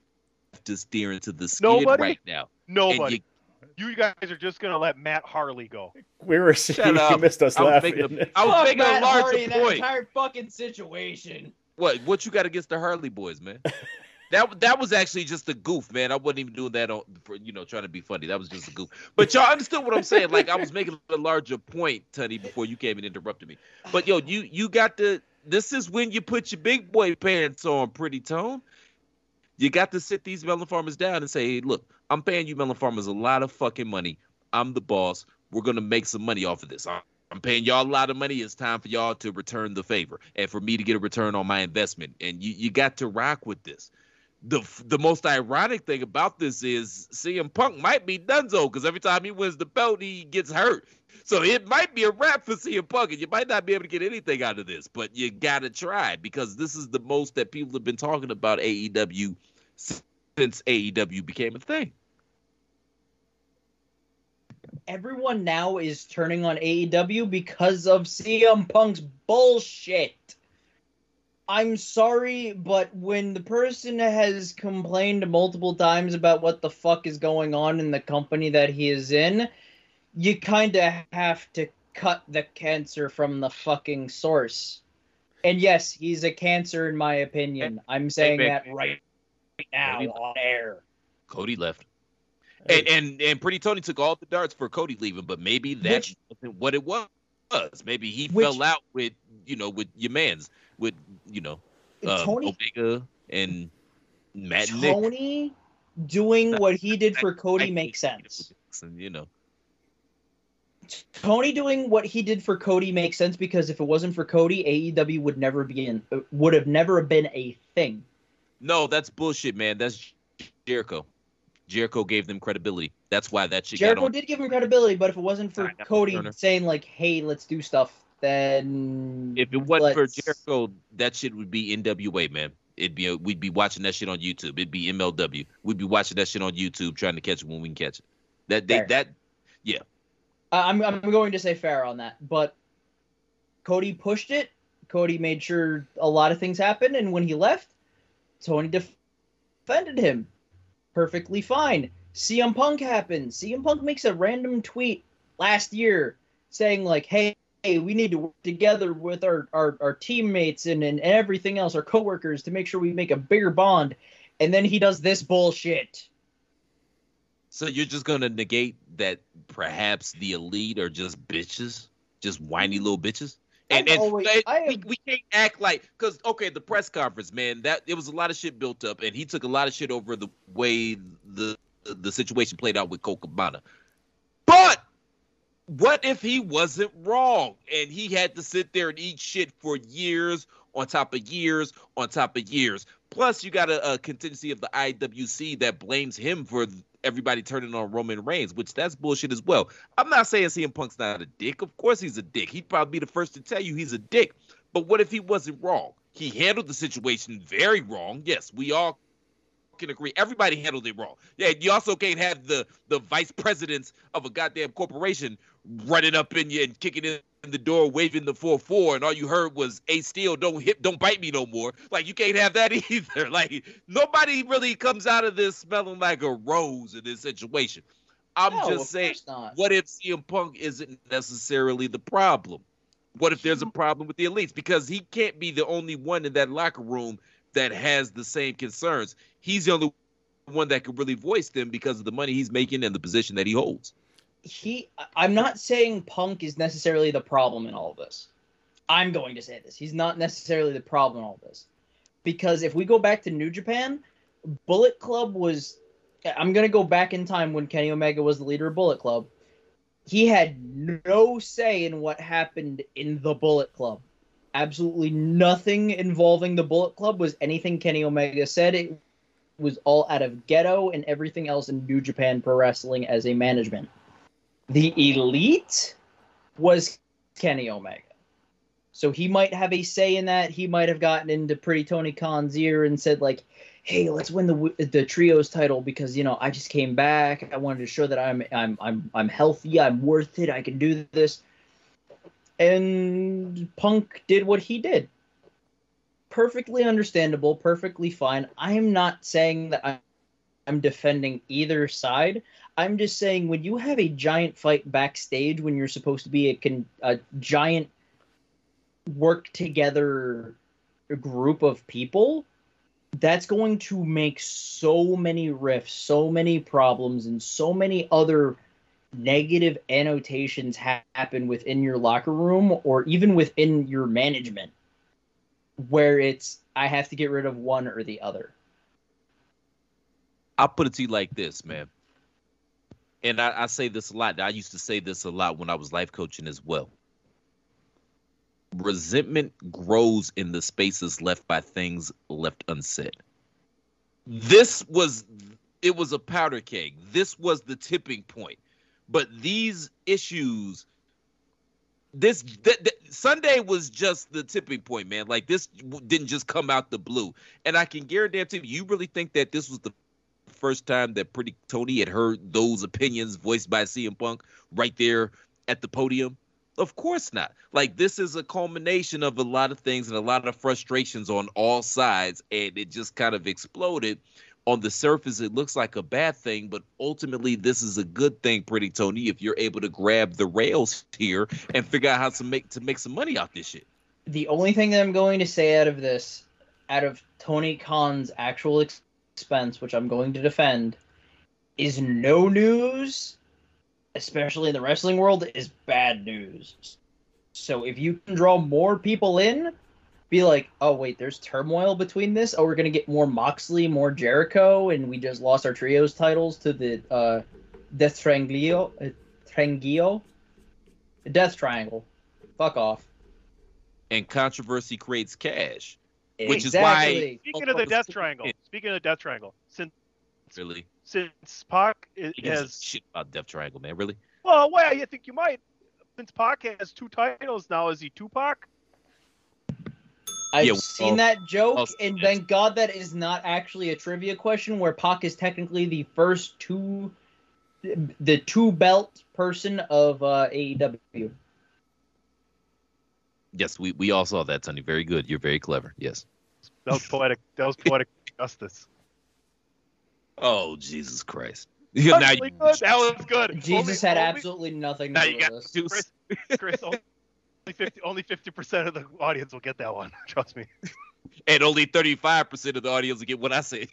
to steer into the skid Nobody? right now. Nobody. And You, guys are just gonna let Matt Harley go. We were Shut you missed us I was laughing. making a- I was Fuck making Matt a Hardy larger and that entire fucking situation. What what you got against the Harley boys, man? That that was actually just a goof, man. I wasn't even doing that on for you know trying to be funny. That was just a goof. But y'all understood what I'm saying. Like I was making a larger point, Tunney, before you came and interrupted me. But yo, you you got to. This is when you put your big boy pants on, pretty tone. You got to sit these melon farmers down and say, hey, look, I'm paying you melon farmers a lot of fucking money. I'm the boss. We're gonna make some money off of this. I'm, I'm paying y'all a lot of money. It's time for y'all to return the favor and for me to get a return on my investment. And you you got to rock with this. The the most ironic thing about this is CM Punk might be Dunzo because every time he wins the belt, he gets hurt. So it might be a wrap for CM Punk, and you might not be able to get anything out of this, but you gotta try because this is the most that people have been talking about AEW since AEW became a thing. Everyone now is turning on AEW because of CM Punk's bullshit. I'm sorry, but when the person has complained multiple times about what the fuck is going on in the company that he is in, you kind of have to cut the cancer from the fucking source. And yes, he's a cancer in my opinion. I'm saying man. that right now Cody- on air. Cody left. And, and and Pretty Tony took all the darts for Cody leaving, but maybe that Which- wasn't what it was. Maybe he Which- fell out with you know with your man's with you know um, Tony Omega and Matt and Nick. Tony doing what he did for Cody makes sense. You know, Tony doing what he did for Cody makes sense because if it wasn't for Cody, AEW would never be in uh, would have never been a thing. no, that's bullshit, man. That's Jericho. Jericho gave them credibility. That's why that shit got Jericho on. did give him credibility, but if it wasn't for Alright, Cody Turner. saying like, "Hey, let's do stuff," then If it wasn't for let's- Jericho, that shit would be NWA, man. It'd be a, we'd be watching that shit on YouTube. It'd be MLW. We'd be watching that shit on YouTube, trying to catch it when we can catch it. That they Fair. that yeah. I- I'm I'm going to say fair on that, but Cody pushed it. Cody made sure a lot of things happened, and when he left, Tony def- defended him perfectly fine. CM Punk happened. CM Punk makes a random tweet last year saying like, "Hey, hey we need to work together with our our, our teammates and, and everything else, our coworkers, to make sure we make a bigger bond." And then he does this bullshit. So you're just gonna negate that perhaps the elite are just bitches, just whiny little bitches. And, and always- I we, we can't act like because okay, the press conference, man, that it was a lot of shit built up, and he took a lot of shit over the way the the situation played out with Colt Cabana. But what if he wasn't wrong and he had to sit there and eat shit for years on top of years on top of years? Plus, you got a, a contingency of the IWC that blames him for everybody turning on Roman Reigns, which that's bullshit as well. I'm not saying CM Punk's not a dick. Of course he's a dick. He'd probably be the first to tell you he's a dick. But what if he wasn't wrong? He handled the situation very wrong. Yes, we all can agree. Everybody handled it wrong. Yeah, you also can't have the the vice presidents of a goddamn corporation running up in you and kicking in the door, waving the four four, and all you heard was "A steel, don't hit, don't bite me no more." Like you can't have that either. Like nobody really comes out of this smelling like a rose in this situation. I'm No, just saying, what if CM Punk isn't necessarily the problem? What if there's a problem with the elites? Because he can't be the only one in that locker room that has the same concerns. He's the only one that could really voice them because of the money he's making and the position that he holds. He I'm not saying Punk is necessarily the problem in all of this. I'm going to say this. He's not necessarily the problem in all this. Because if we go back to New Japan, Bullet Club was I'm going to go back in time when Kenny Omega was the leader of Bullet Club. He had no say in what happened in the Bullet Club. Absolutely nothing involving the Bullet Club was anything Kenny Omega said. It was all out of Gedo and everything else in New Japan Pro Wrestling as a management. The elite was Kenny Omega. So he might have a say in that. He might have gotten into Pretty Tony Khan's ear and said like, "Hey, let's win the the trios title because you know I just came back. I wanted to show that I'm I'm I'm I'm healthy. I'm worth it. I can do this." And Punk did what he did. Perfectly understandable, perfectly fine. I'm not saying that I'm, defending either side. I'm just saying when you have a giant fight backstage when you're supposed to be a, con- a giant work together group of people, that's going to make so many rifts, so many problems, and so many other negative annotations ha- happen within your locker room or even within your management where it's I have to get rid of one or the other. I'll put it to you like this, man. and I, I say this a lot. I used to say this a lot when I was life coaching as well. Resentment grows in the spaces left by things left unsaid. This was it was a powder keg. This was the tipping point. But these issues this th- th- Sunday was just the tipping point, man. Like this w- didn't just come out the blue. And I can guarantee you, you really think that this was the first time that Pretty Tony had heard those opinions voiced by CM Punk right there at the podium? Of course not. Like this is a culmination of a lot of things and a lot of frustrations on all sides, and it just kind of exploded. On the surface, it looks like a bad thing, but ultimately, this is a good thing, Pretty Tony, if you're able to grab the rails here and figure out how to make to make some money off this shit. The only thing that I'm going to say out of this, out of Tony Khan's actual ex- expense, which I'm going to defend, is no news, especially in the wrestling world, is bad news. So if you can draw more people in, be like, oh wait, there's turmoil between this. Oh, we're gonna get more Moxley, more Jericho, and we just lost our trios titles to the uh, Death Triangle, uh, Triangle, Death Triangle. Fuck off. And controversy creates cash, which is why. Speaking of the Death Triangle, speaking of the Death Triangle, since Really, since Pac i- he gives has shit about Death Triangle, man. Really. well, well, you think you might. Since Pac has two titles now, is he Tupac? I've Yeah, seen that joke, also- and thank God that is not actually a trivia question where Pac is technically the first two, the two belt person of uh, AEW. Yes, we, we all saw that, Sonny. Very good. You're very clever. Yes. That was poetic. That was poetic justice. Oh Jesus Christ! now That's you, good. That was good. Jesus Only- had only- absolutely nothing now to you got with this. Chris, Chris, only fifty, only fifty percent of the audience will get that one. Trust me. and only 35 percent of the audience will get what I say.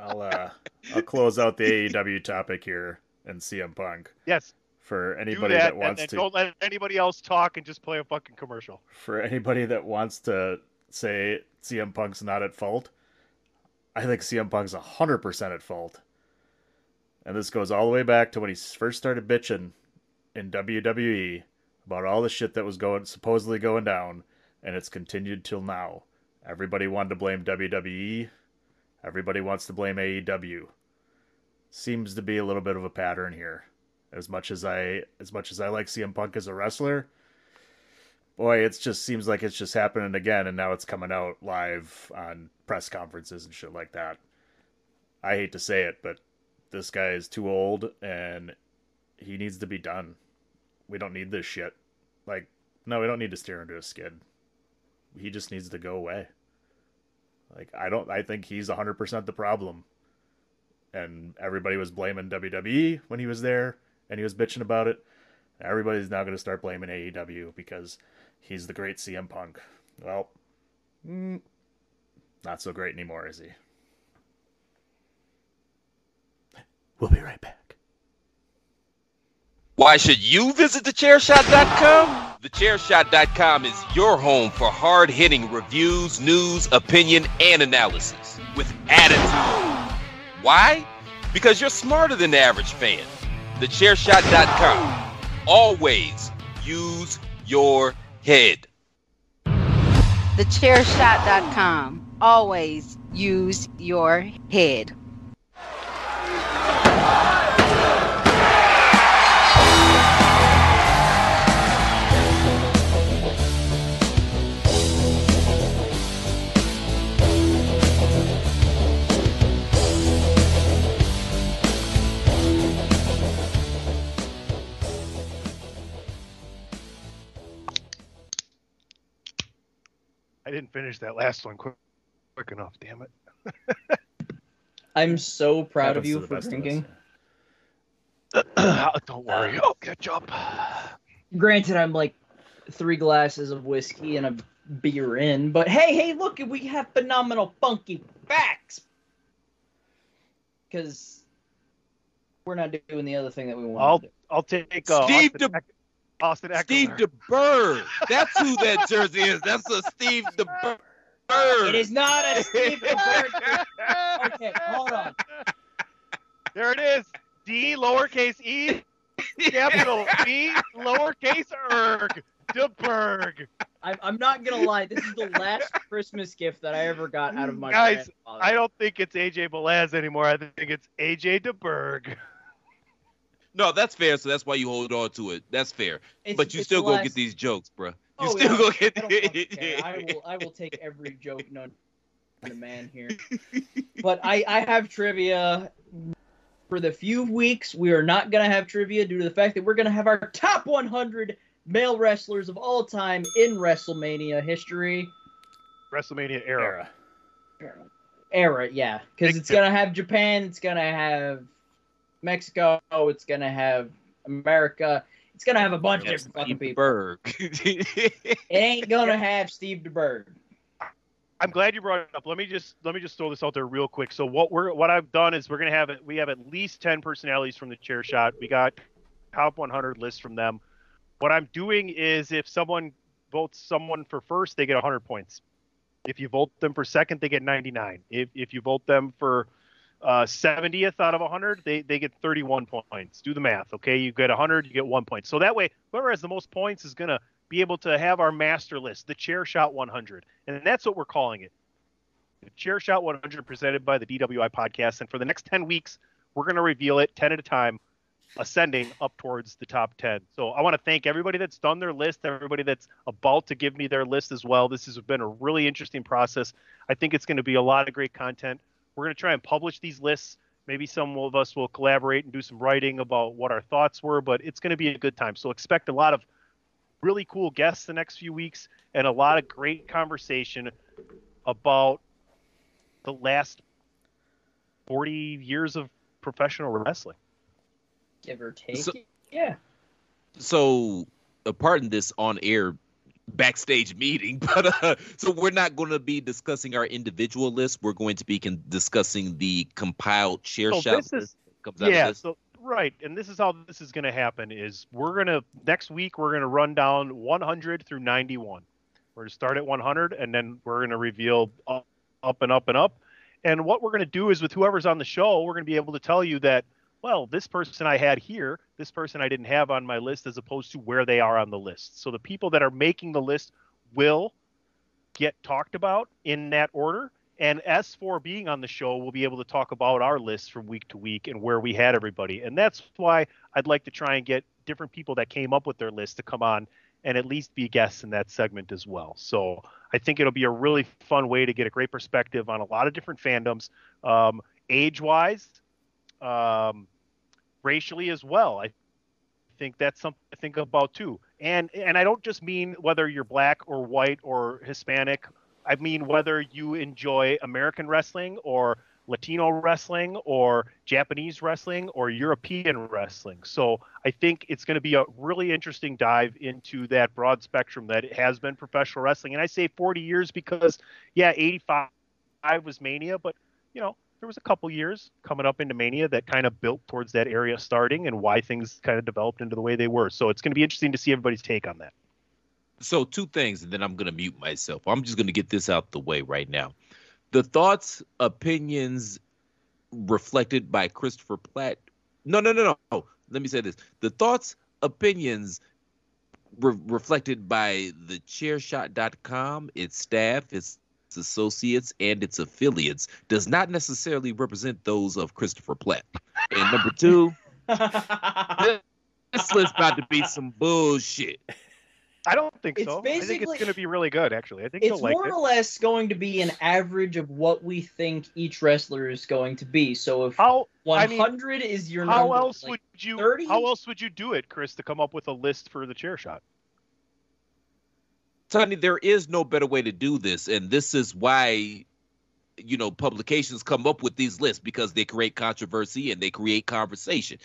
I'll uh, I'll close out the AEW topic here and CM Punk yes, for anybody that, that, wants and to don't let anybody else talk and just play a fucking commercial. for anybody that wants to say CM Punk's not at fault. I think CM Punk's hundred percent at fault, and this goes all the way back to when he first started bitching in WWE about all the shit that was going supposedly going down, and it's continued till now. Everybody wanted to blame WWE. Everybody wants to blame AEW. Seems to be a little bit of a pattern here. As much as I as much as I like CM Punk as a wrestler, boy, it just seems like it's just happening again and now it's coming out live on press conferences and shit like that. I hate to say it, but this guy is too old and he needs to be done. We don't need this shit. Like, no, we don't need to steer into a skid. He just needs to go away. Like, I don't, I think he's 100% the problem. And everybody was blaming WWE when he was there and he was bitching about it. Everybody's now going to start blaming AEW because he's the great CM Punk. Well, mm, not so great anymore, is he? We'll be right back. Why should you visit thechairshot.com? Thechairshot.com is your home for hard hitting reviews, news, opinion, and analysis with attitude. Why? Because you're smarter than the average fan. Thechairshot.com. Always use your head. Thechairshot.com. Always use your head. I didn't finish that last one quick, quick enough. Damn it. I'm so proud of you the for best of us. drinking. Don't worry. I'll catch up. Granted, I'm like three glasses of whiskey and a beer in, but hey, hey, look, we have phenomenal funky facts. Because we're not doing the other thing that we want. I'll want to do. I'll take uh, Steve Austin, De- Eck- Austin Ekeler. Steve DeBerg. That's who that jersey is. That's a Steve DeBerg. It is not a Steve DeBerg. okay, hold on. There it is. D lowercase e, capital B lowercase erg. DeBerg. I'm, I'm not gonna lie. This is the last Christmas gift that I ever got out of my Guys, grandfather. I don't think it's AJ Belaz anymore. I think it's AJ DeBerg. No, that's fair. So that's why you hold on to it. That's fair. It's- but you still the go get these jokes, bruh. You Oh, still yeah, go get. don't fucking care. I will I will take every joke known to the man here. But I I have trivia for the few weeks we are not gonna have trivia due to the fact that we're gonna have our top 100 male wrestlers of all time in WrestleMania history WrestleMania era. era. era Yeah, because it's gonna have Japan, it's gonna have Mexico, it's gonna have America. It's gonna have a bunch of different fucking people. Berg. It ain't gonna have Steve DeBerg. I'm glad you brought it up. Let me just let me just throw this out there real quick. So what we're what I've done is we're gonna have it. We have at least ten personalities from the chair shot. We got top 100 lists from them. What I'm doing is if someone votes someone for first, they get 100 points. If you vote them for second, they get 99. If if you vote them for uh, 70th out of 100, they, they get 31 points. Do the math, okay? You get 100, you get one point. So that way, whoever has the most points is going to be able to have our master list, the Chair Shot 100. And that's what we're calling it. The Chair Shot 100 presented by the DWI podcast. And for the next 10 weeks, we're going to reveal it 10 at a time, ascending up towards the top 10. So I want to thank everybody that's done their list, everybody that's about to give me their list as well. This has been a really interesting process. I think it's going to be a lot of great content. We're going to try and publish these lists. Maybe some of us will collaborate and do some writing about what our thoughts were, but it's going to be a good time. So expect a lot of really cool guests the next few weeks and a lot of great conversation about the last 40 years of professional wrestling. Give or take. So- yeah. so uh, pardon this on air backstage meeting but uh, so we're not going to be discussing our individual list we're going to be con- discussing the compiled chair So shot this is- list that comes out of Yeah, this. so right, and this is how this is going to happen is we're going to next week we're going to run down 100 through 91. We're going to start at 100 and then we're going to reveal up, up and up and up. And what we're going to do is with whoever's on the show, we're going to be able to tell you that well, this person I had here, this person I didn't have on my list as opposed to where they are on the list. So the people that are making the list will get talked about in that order. And as for being on the show, we'll be able to talk about our lists from week to week and where we had everybody. And that's why I'd like to try and get different people that came up with their list to come on and at least be guests in that segment as well. So I think it'll be a really fun way to get a great perspective on a lot of different fandoms, um, age wise, um, racially as well. I think that's something to think about too. And and I don't just mean whether you're black or white or Hispanic. I mean whether you enjoy American wrestling or Latino wrestling or Japanese wrestling or European wrestling. So I think it's going to be a really interesting dive into that broad spectrum that it has been professional wrestling. And I say 40 years because yeah, 85 was Mania, but you know, there was a couple years coming up into Mania that kind of built towards that area starting and why things kind of developed into the way they were. So it's going to be interesting to see everybody's take on that. So two things, and then I'm gonna mute myself. I'm just gonna get this out the way right now. The thoughts, opinions reflected by Christopher Platt. No, no, no, no. Oh, let me say this: the thoughts, opinions re- reflected by the Chairshot.com, its staff, its associates, and its affiliates does not necessarily represent those of Christopher Platt. And number two, this list is about to be some bullshit. I don't think It's so. I think it's going to be really good, actually. I think It's you'll like more it. or less going to be an average of what we think each wrestler is going to be. So if How I mean, 100 is your how number, else like, would you 30? how else would you do it, Chris, to come up with a list for the chair shot? Tony, there is no better way to do this, and this is why you know publications come up with these lists because they create controversy and they create conversation.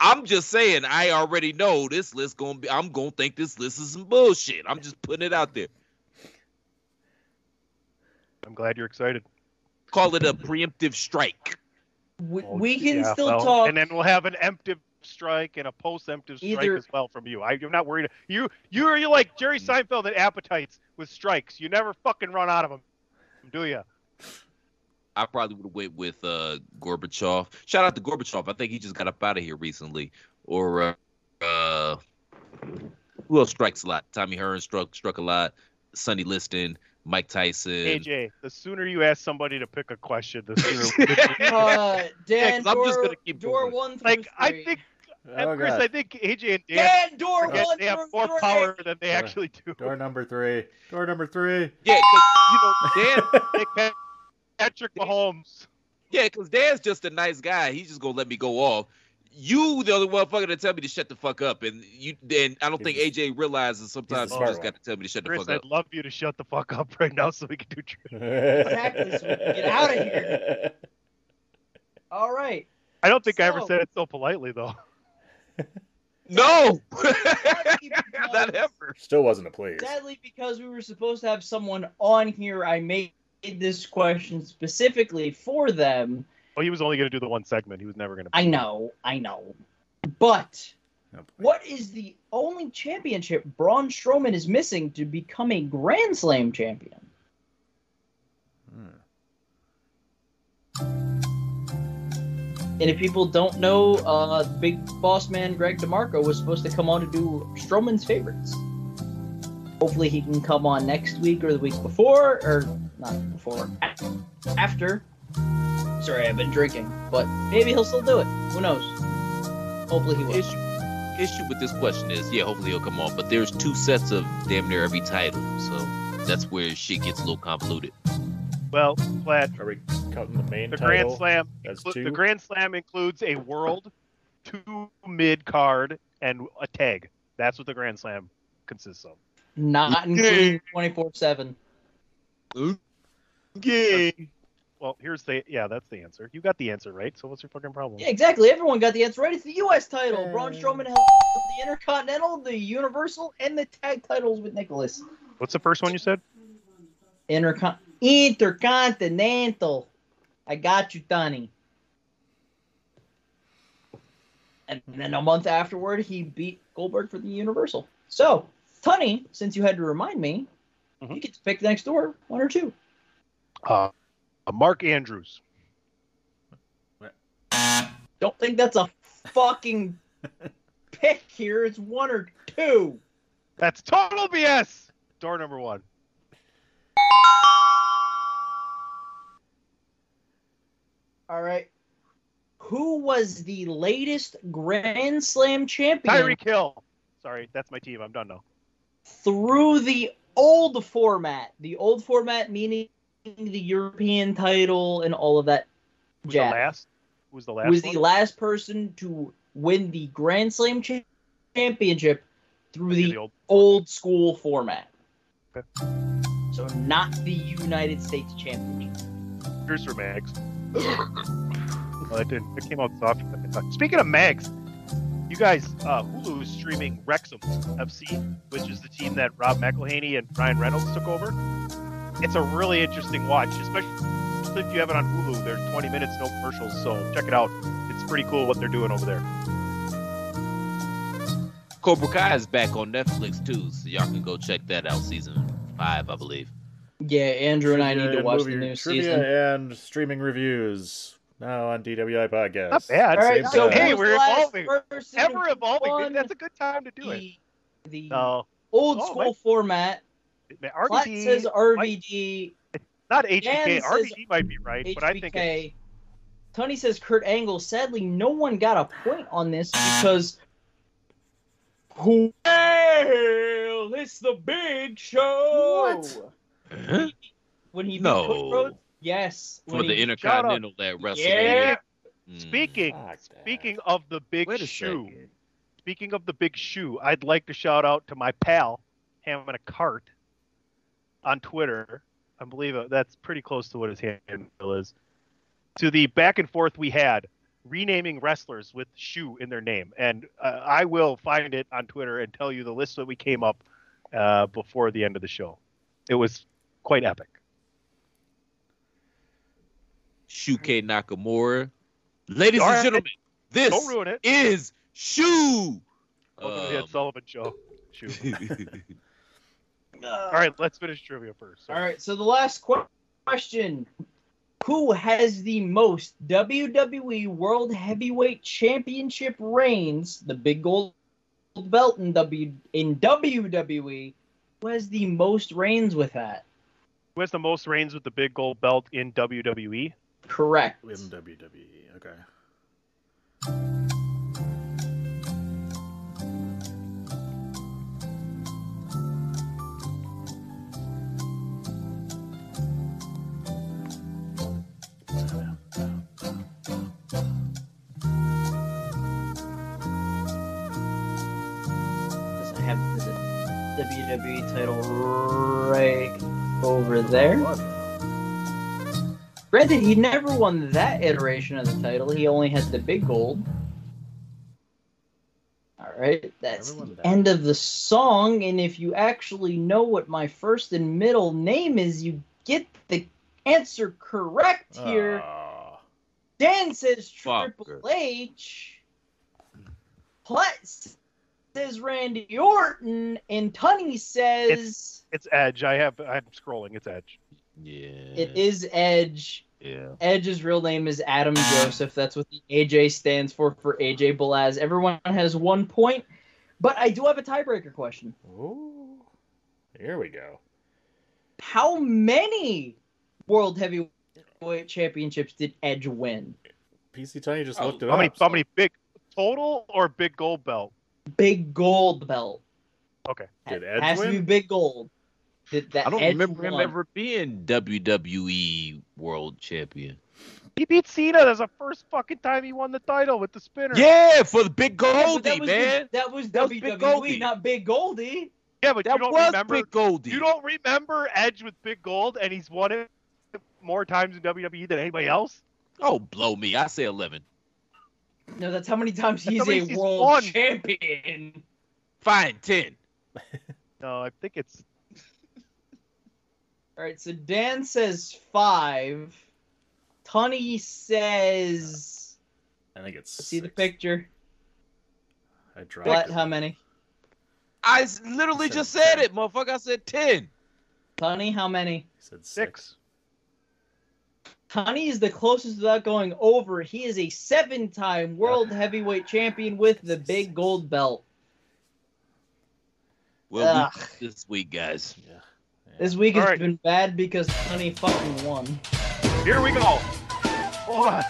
I'm just saying, I already know this list gonna be. I'm gonna think this list is some bullshit. I'm just putting it out there. I'm glad you're excited. Call it a preemptive strike. we, oh, we can yeah, still well, talk. and then we'll have an emptive strike and a post-emptive strike Either- as well from you. I, I'm not worried. You you are you like Jerry Seinfeld at appetites with strikes. You never fucking run out of them. do you? I probably would have went with uh, Gorbachev. Shout out to Gorbachev. I think he just got up out of here recently. Or uh, uh, who else strikes a lot? Tommy Hearn struck struck a lot. Sonny Liston, Mike Tyson. AJ, the sooner you ask somebody to pick a question, the sooner. Uh, Dan, Yeah, 'cause I'm just gonna keep door going. one through like I three. Think, Oh, at first, God. I think AJ and Dan Dan, door forget one they have more three. power than they Door- actually do. Door number three. Door number three. Yeah, 'cause, you know Dan. Patrick Mahomes. Yeah, because Dan's just a nice guy. He's just gonna let me go off. You the other motherfucker to tell me to shut the fuck up, and you then I don't think AJ realizes sometimes you smart just got to tell me to shut the Chris, fuck I'd up. love you to shut the fuck up right now so we can do. Tri- Exactly, so we can get out of here. All right. I don't think I ever said it so politely though. No, not ever. Still wasn't a please. Sadly, because we were supposed to have someone on here, I made this question specifically for them. Oh, he was only going to do the one segment. He was never going to. I know, I know. But Oh, boy. what is the only championship Braun Strowman is missing to become a Grand Slam champion? Hmm. And if people don't know, uh, big boss man Greg DeMarco was supposed to come on to do Strowman's favorites. Hopefully, he can come on next week or the week before, or not before, after. Sorry, I've been drinking, but maybe he'll still do it. Who knows? Hopefully, he will. Issue issue with this question is, yeah, hopefully he'll come on, but there's two sets of damn near every title, so that's where shit gets a little convoluted. Well, Platt, Are we counting the main the title? Grand Slam. That's inclu- two? The Grand Slam includes a world, two mid card, and a tag. That's what the Grand Slam consists of. Not including 24 7. Yeah. Well, here's the yeah, that's the answer. You got the answer right. So what's your fucking problem? Yeah, exactly. Everyone got the answer right. It's the U.S. title. Braun Strowman held the Intercontinental, the Universal, and the tag titles with Nicholas. What's the first one you said? Intercon- Intercontinental. I got you, Tony. And then a month afterward, he beat Goldberg for the Universal. So, Tony, since you had to remind me, Mhm. you get to pick next door, one or two. Uh, uh, Mark Andrews. Don't think that's a fucking pick here. It's one or two. That's total BS. Door number one. All right. Who was the latest Grand Slam champion Tyreek Hill. Sorry, that's my team. I'm done now. through the old format? The old format meaning the European title and all of that Who's jazz. the last? Who's the last? was one? the last person to win the Grand Slam cha- championship through the, the old- old school format. Okay. So not the United States Championship. Here's for Mags. well, it didn't. It came out soft. Speaking of Mags, you guys, uh, Hulu is streaming Wrexham FC, which is the team that Rob McElhenney and Brian Reynolds took over. It's a really interesting watch, especially if you have it on Hulu. There's 20 minutes, no commercials, so check it out. It's pretty cool what they're doing over there. Cobra Kai is back on Netflix too, so y'all can go check that out. Season five, I believe. Yeah, Andrew and I need to and watch the new trivia season. and streaming reviews now on DWI Podcast. Not bad. All right, Same so time. Hey, we're evolving. Ever evolving. won That's a good time to do it. the, the No, old Oh, school my- format. Platt RVD, says RVD. not HBK. Dan says RVD might be right, but I think it's, Tony says Kurt Angle. Sadly, no one got a point on this because. Well, it's the big show. Huh? When he beat No. Cody Rhodes? Yes. For when the he- Intercontinental that WrestleMania. Yeah. Mm. Speaking Fuck that. speaking of the big shoe, second. speaking of the big shoe, I'd like to shout out to my pal Hammond a cart on Twitter. I believe uh, that's pretty close to what his handle is. To the back and forth we had renaming wrestlers with shoe in their name, and uh, I will find it on Twitter and tell you the list that we came up uh, before the end of the show. It was quite epic. Shuke Nakamura. Ladies All and gentlemen, this Don't ruin it. is Shoe. Welcome to the Ed Um, Sullivan Show. Shoe. Uh, All right, let's finish trivia first. All right. So the last que- question: Who has the most WWE World Heavyweight Championship reigns? The big gold belt in W in WWE. Who has the most reigns with that? Who has the most reigns with the big gold belt in? WWE? Correct. In WWE. Okay. Does I have the WWE title right over there? Granted, he never won that iteration of the title. He only had the big gold. All right, that's the end of the song. And if you actually know what my first and middle name is, you get the answer correct ah. here. Dan says Triple H. Plus says Randy Orton, and Tunney says It's Edge. I have. I'm scrolling. It's Edge. Yeah. it is Edge. Yeah. Edge's real name is Adam Joseph. That's what the AJ stands for for AJ Balaz. Everyone has one point, but I do have a tiebreaker question. Ooh. Here we go. How many World Heavyweight Championships did Edge win? PC Tunney just oh, looked it How up. many? How many big total or big gold belt? Big gold belt. Okay. Did Has to be big gold. Did that I don't Edge remember him won. ever being WWE World Champion. He beat Cena. That's the first fucking time he won the title with the spinner. Yeah, for the big Yeah, Goldie, that was man. The, that was That was WWE, Big Goldie. not Big Goldie. Yeah, but That you don't was remember. Big Goldie. You don't remember Edge with big gold, and he's won it more times in WWE than anybody else. Oh, blow me. I say 11. No, that's how many times That's he's many a he's world won. champion. Fine, 10. No, I think it's All right, so Dan says five. Tony says. I think it's. See the picture. I dropped. What? How many? I literally said just said 10. it, motherfucker. I said 10. Tony, how many? He said six. Tony is the closest without going over. He is a seven-time world heavyweight champion with the big gold belt. Well, we, this week, guys. Yeah. This week All has right. been bad because Tony fucking won. here we go. Hold on.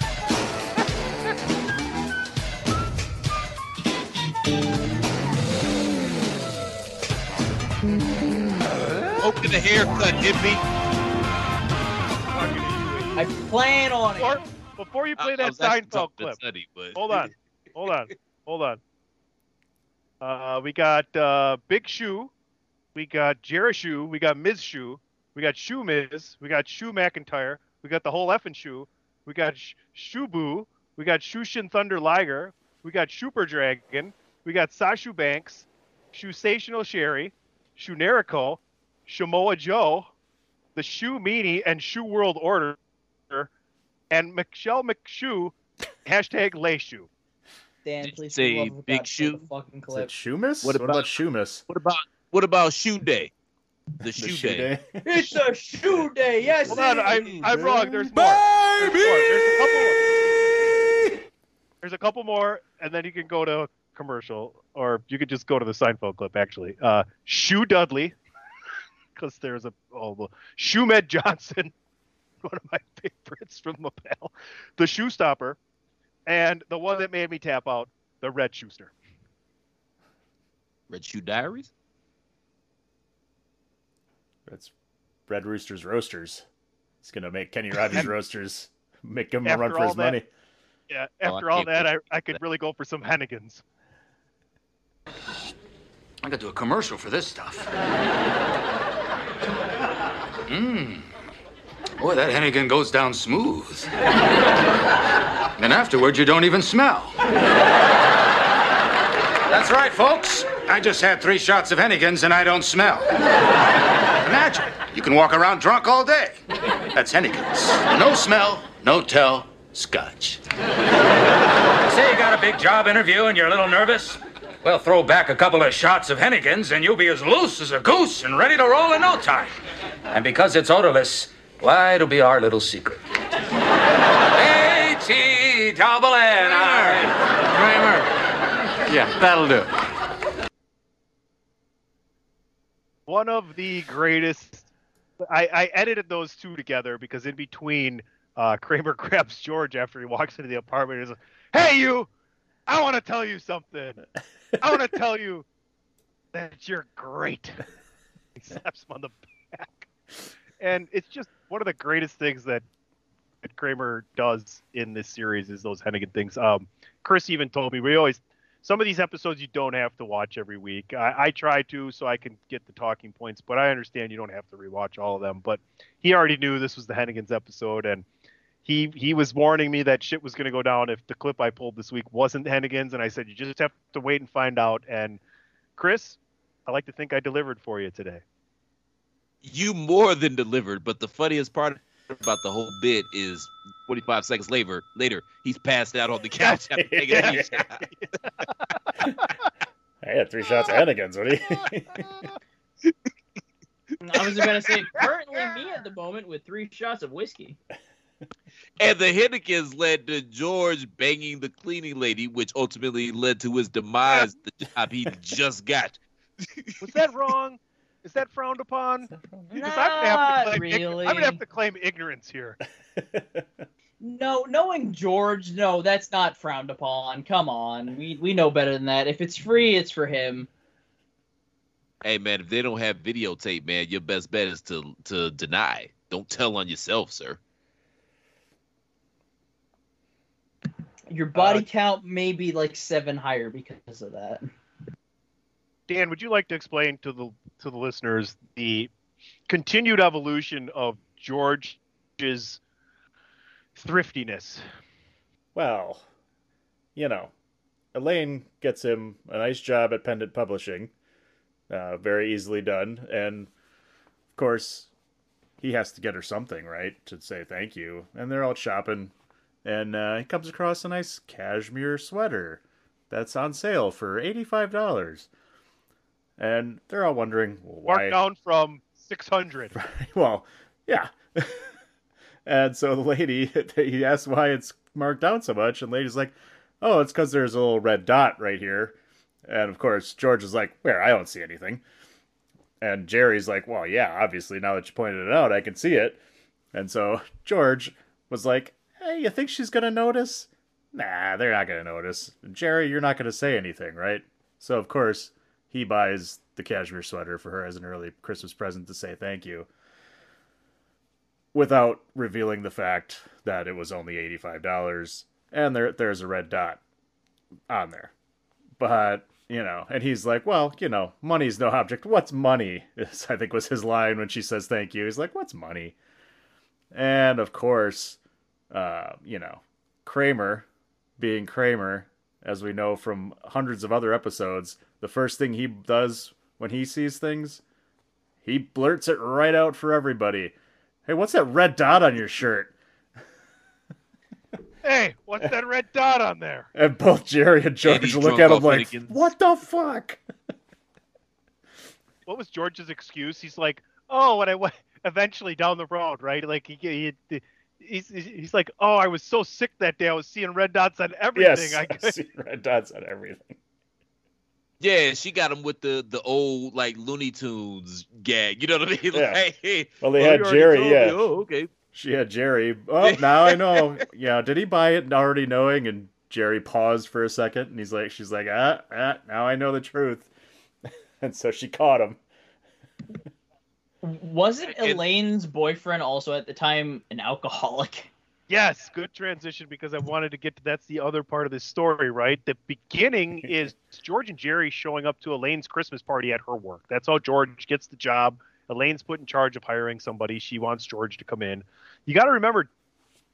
Open the haircut, hippie. I plan on Before, it. before you play I- I that was Seinfeld clip, Sonny, but- hold on, hold on, hold on. Uh, we got uh, Big Shoe, we got Jerishoe, we got Miz Shoe, we got Shoe Miz, we got Shoe McIntyre, we got the whole effing Shoe, we got Sh- Shubu, we got Shushin Thunder Liger, we got Super Dragon, we got Sashu Banks, Shusational Sherry, Shunerico, Shamoa Joe, the Shoe Meanie, and Shoe World Order, and Michelle McShoe, hashtag Lay Shoe. Dan, Did please say the love of Big God, Shoe? the fucking Is it clip. Shoemas? What What about- about Shoemas? What about what about shoe day? The The shoe, shoe day. day. It's a shoe day. Yes, Hold on, I, is. I'm wrong. There's more. There's more. There's a couple more. There's a couple more, and then you can go to commercial, or you could just go to the Seinfeld clip. Actually, uh, Shoe Dudley, because there's a oh, well, Shoe Med Johnson, one of my favorites from Lapel, the Shoe Stopper, and the one that made me tap out, the Red Schuster. Red Shoe Diaries? That's Red Rooster's Roasters. It's gonna make Kenny Rogers Roasters make him a After run for his that- money. Yeah. Oh, After all that, I. I could really go for some Hennigans. I could do a commercial for this stuff. Mmm. Boy, that Hennigan goes down smooth. and afterwards, you don't even smell. That's right, folks. I just had three shots of Hennigan's and I don't smell. Imagine, you can walk around drunk all day. That's Hennigan's. No smell, no tell, scotch. Say you got a big job interview and you're a little nervous? Well, throw back a couple of shots of Hennigan's and you'll be as loose as a goose and ready to roll in no time. And because it's odorless, Why, it'll be our little secret. A-T double N. Kramer. Yeah, that'll do. One of the greatest. I, I edited those two together because in between, uh, Kramer grabs George after he walks into the apartment and is like, "Hey, you! I want to tell you something. I want to tell you that you're great." He slaps him on the back, and it's just one of the greatest things that Kramer does in this series is those Hennigan things. Um, Chris even told me we always some of these episodes you don't have to watch every week. I, I try to so I can get the talking points, but I understand you don't have to rewatch all of them. But he already knew this was the Hennigan's episode, and he he was warning me that shit was going to go down if the clip I pulled this week wasn't Hennigan's, and I said you just have to wait and find out. And Chris, I like to think I delivered for you today. You more than delivered, but the funniest part about the whole bit is 45 seconds later, later he's passed out on the couch after taking a shot. I had three shots of Hennigan's. What do you? I was gonna say currently me at the moment with three shots of whiskey. And the Hennigan's led to George banging the cleaning lady, which ultimately led to his demise, the job he just got. Was that wrong? Is that frowned upon? Because I'm, gonna have to claim ign- really. I'm gonna have to claim ignorance here. No, knowing George, no, that's not frowned upon. Come on, we we know better than that. If it's free, it's for him. Hey man, if they don't have videotape, man, your best bet is to to deny. Don't tell on yourself, sir. Your body uh, count may be like seven higher because of that. Dan, would you like to explain to the to the listeners the continued evolution of George's thriftiness? Well, you know, Elaine gets him a nice job at Pendant Publishing, uh, very easily done, and of course, he has to get her something, right, to say thank you. And they're out shopping, and uh, he comes across a nice cashmere sweater that's on sale for eighty-five dollars, and they're all wondering well, why. Marked down from six hundred. well, yeah. and so the lady, he asks why it's marked down so much, and the lady's like, "Oh, it's because there's a little red dot right here." And of course, George is like, "Where? I don't see anything." And Jerry's like, "Well, yeah, obviously now that you pointed it out, I can see it." And so George was like, "Hey, you think she's gonna notice?" Nah, they're not gonna notice. Jerry, you're not gonna say anything, right? So of course he buys the cashmere sweater for her as an early Christmas present to say thank you without revealing the fact that it was only $85 and there there's a red dot on there. But, you know, and he's like, "Well, you know, money's no object. What's money?" Is, I think was his line when she says thank you. He's like, "What's money?" And of course, uh, you know, Kramer being Kramer, as we know from hundreds of other episodes, the first thing he does when he sees things, he blurts it right out for everybody. Hey, what's that red dot on your shirt? Hey, what's that red dot on there? And both Jerry and George he's look at him like, Hennigan's. "What the fuck?" What was George's excuse? He's like, oh, when I went eventually down the road, right? Like he, he he's he's like, oh, I was so sick that day. I was seeing red dots on everything. Yes, I I see red dots on everything. Yeah, she got him with the the old like Looney Tunes gag. You know what I mean? Yeah. Like, hey, Well, they oh, had Jerry, told me. yeah. Oh, okay. She had Jerry. Oh, now I know. yeah, did he buy it already knowing? And Jerry paused for a second, and he's like, she's like, ah, ah, now I know the truth. and so she caught him. Wasn't Elaine's boyfriend also at the time an alcoholic? Yes, good transition because I wanted to get to that's the other part of this story, right? The beginning is George and Jerry showing up to Elaine's Christmas party at her work. That's how George gets the job. Elaine's put in charge of hiring somebody. She wants George to come in. You got to remember,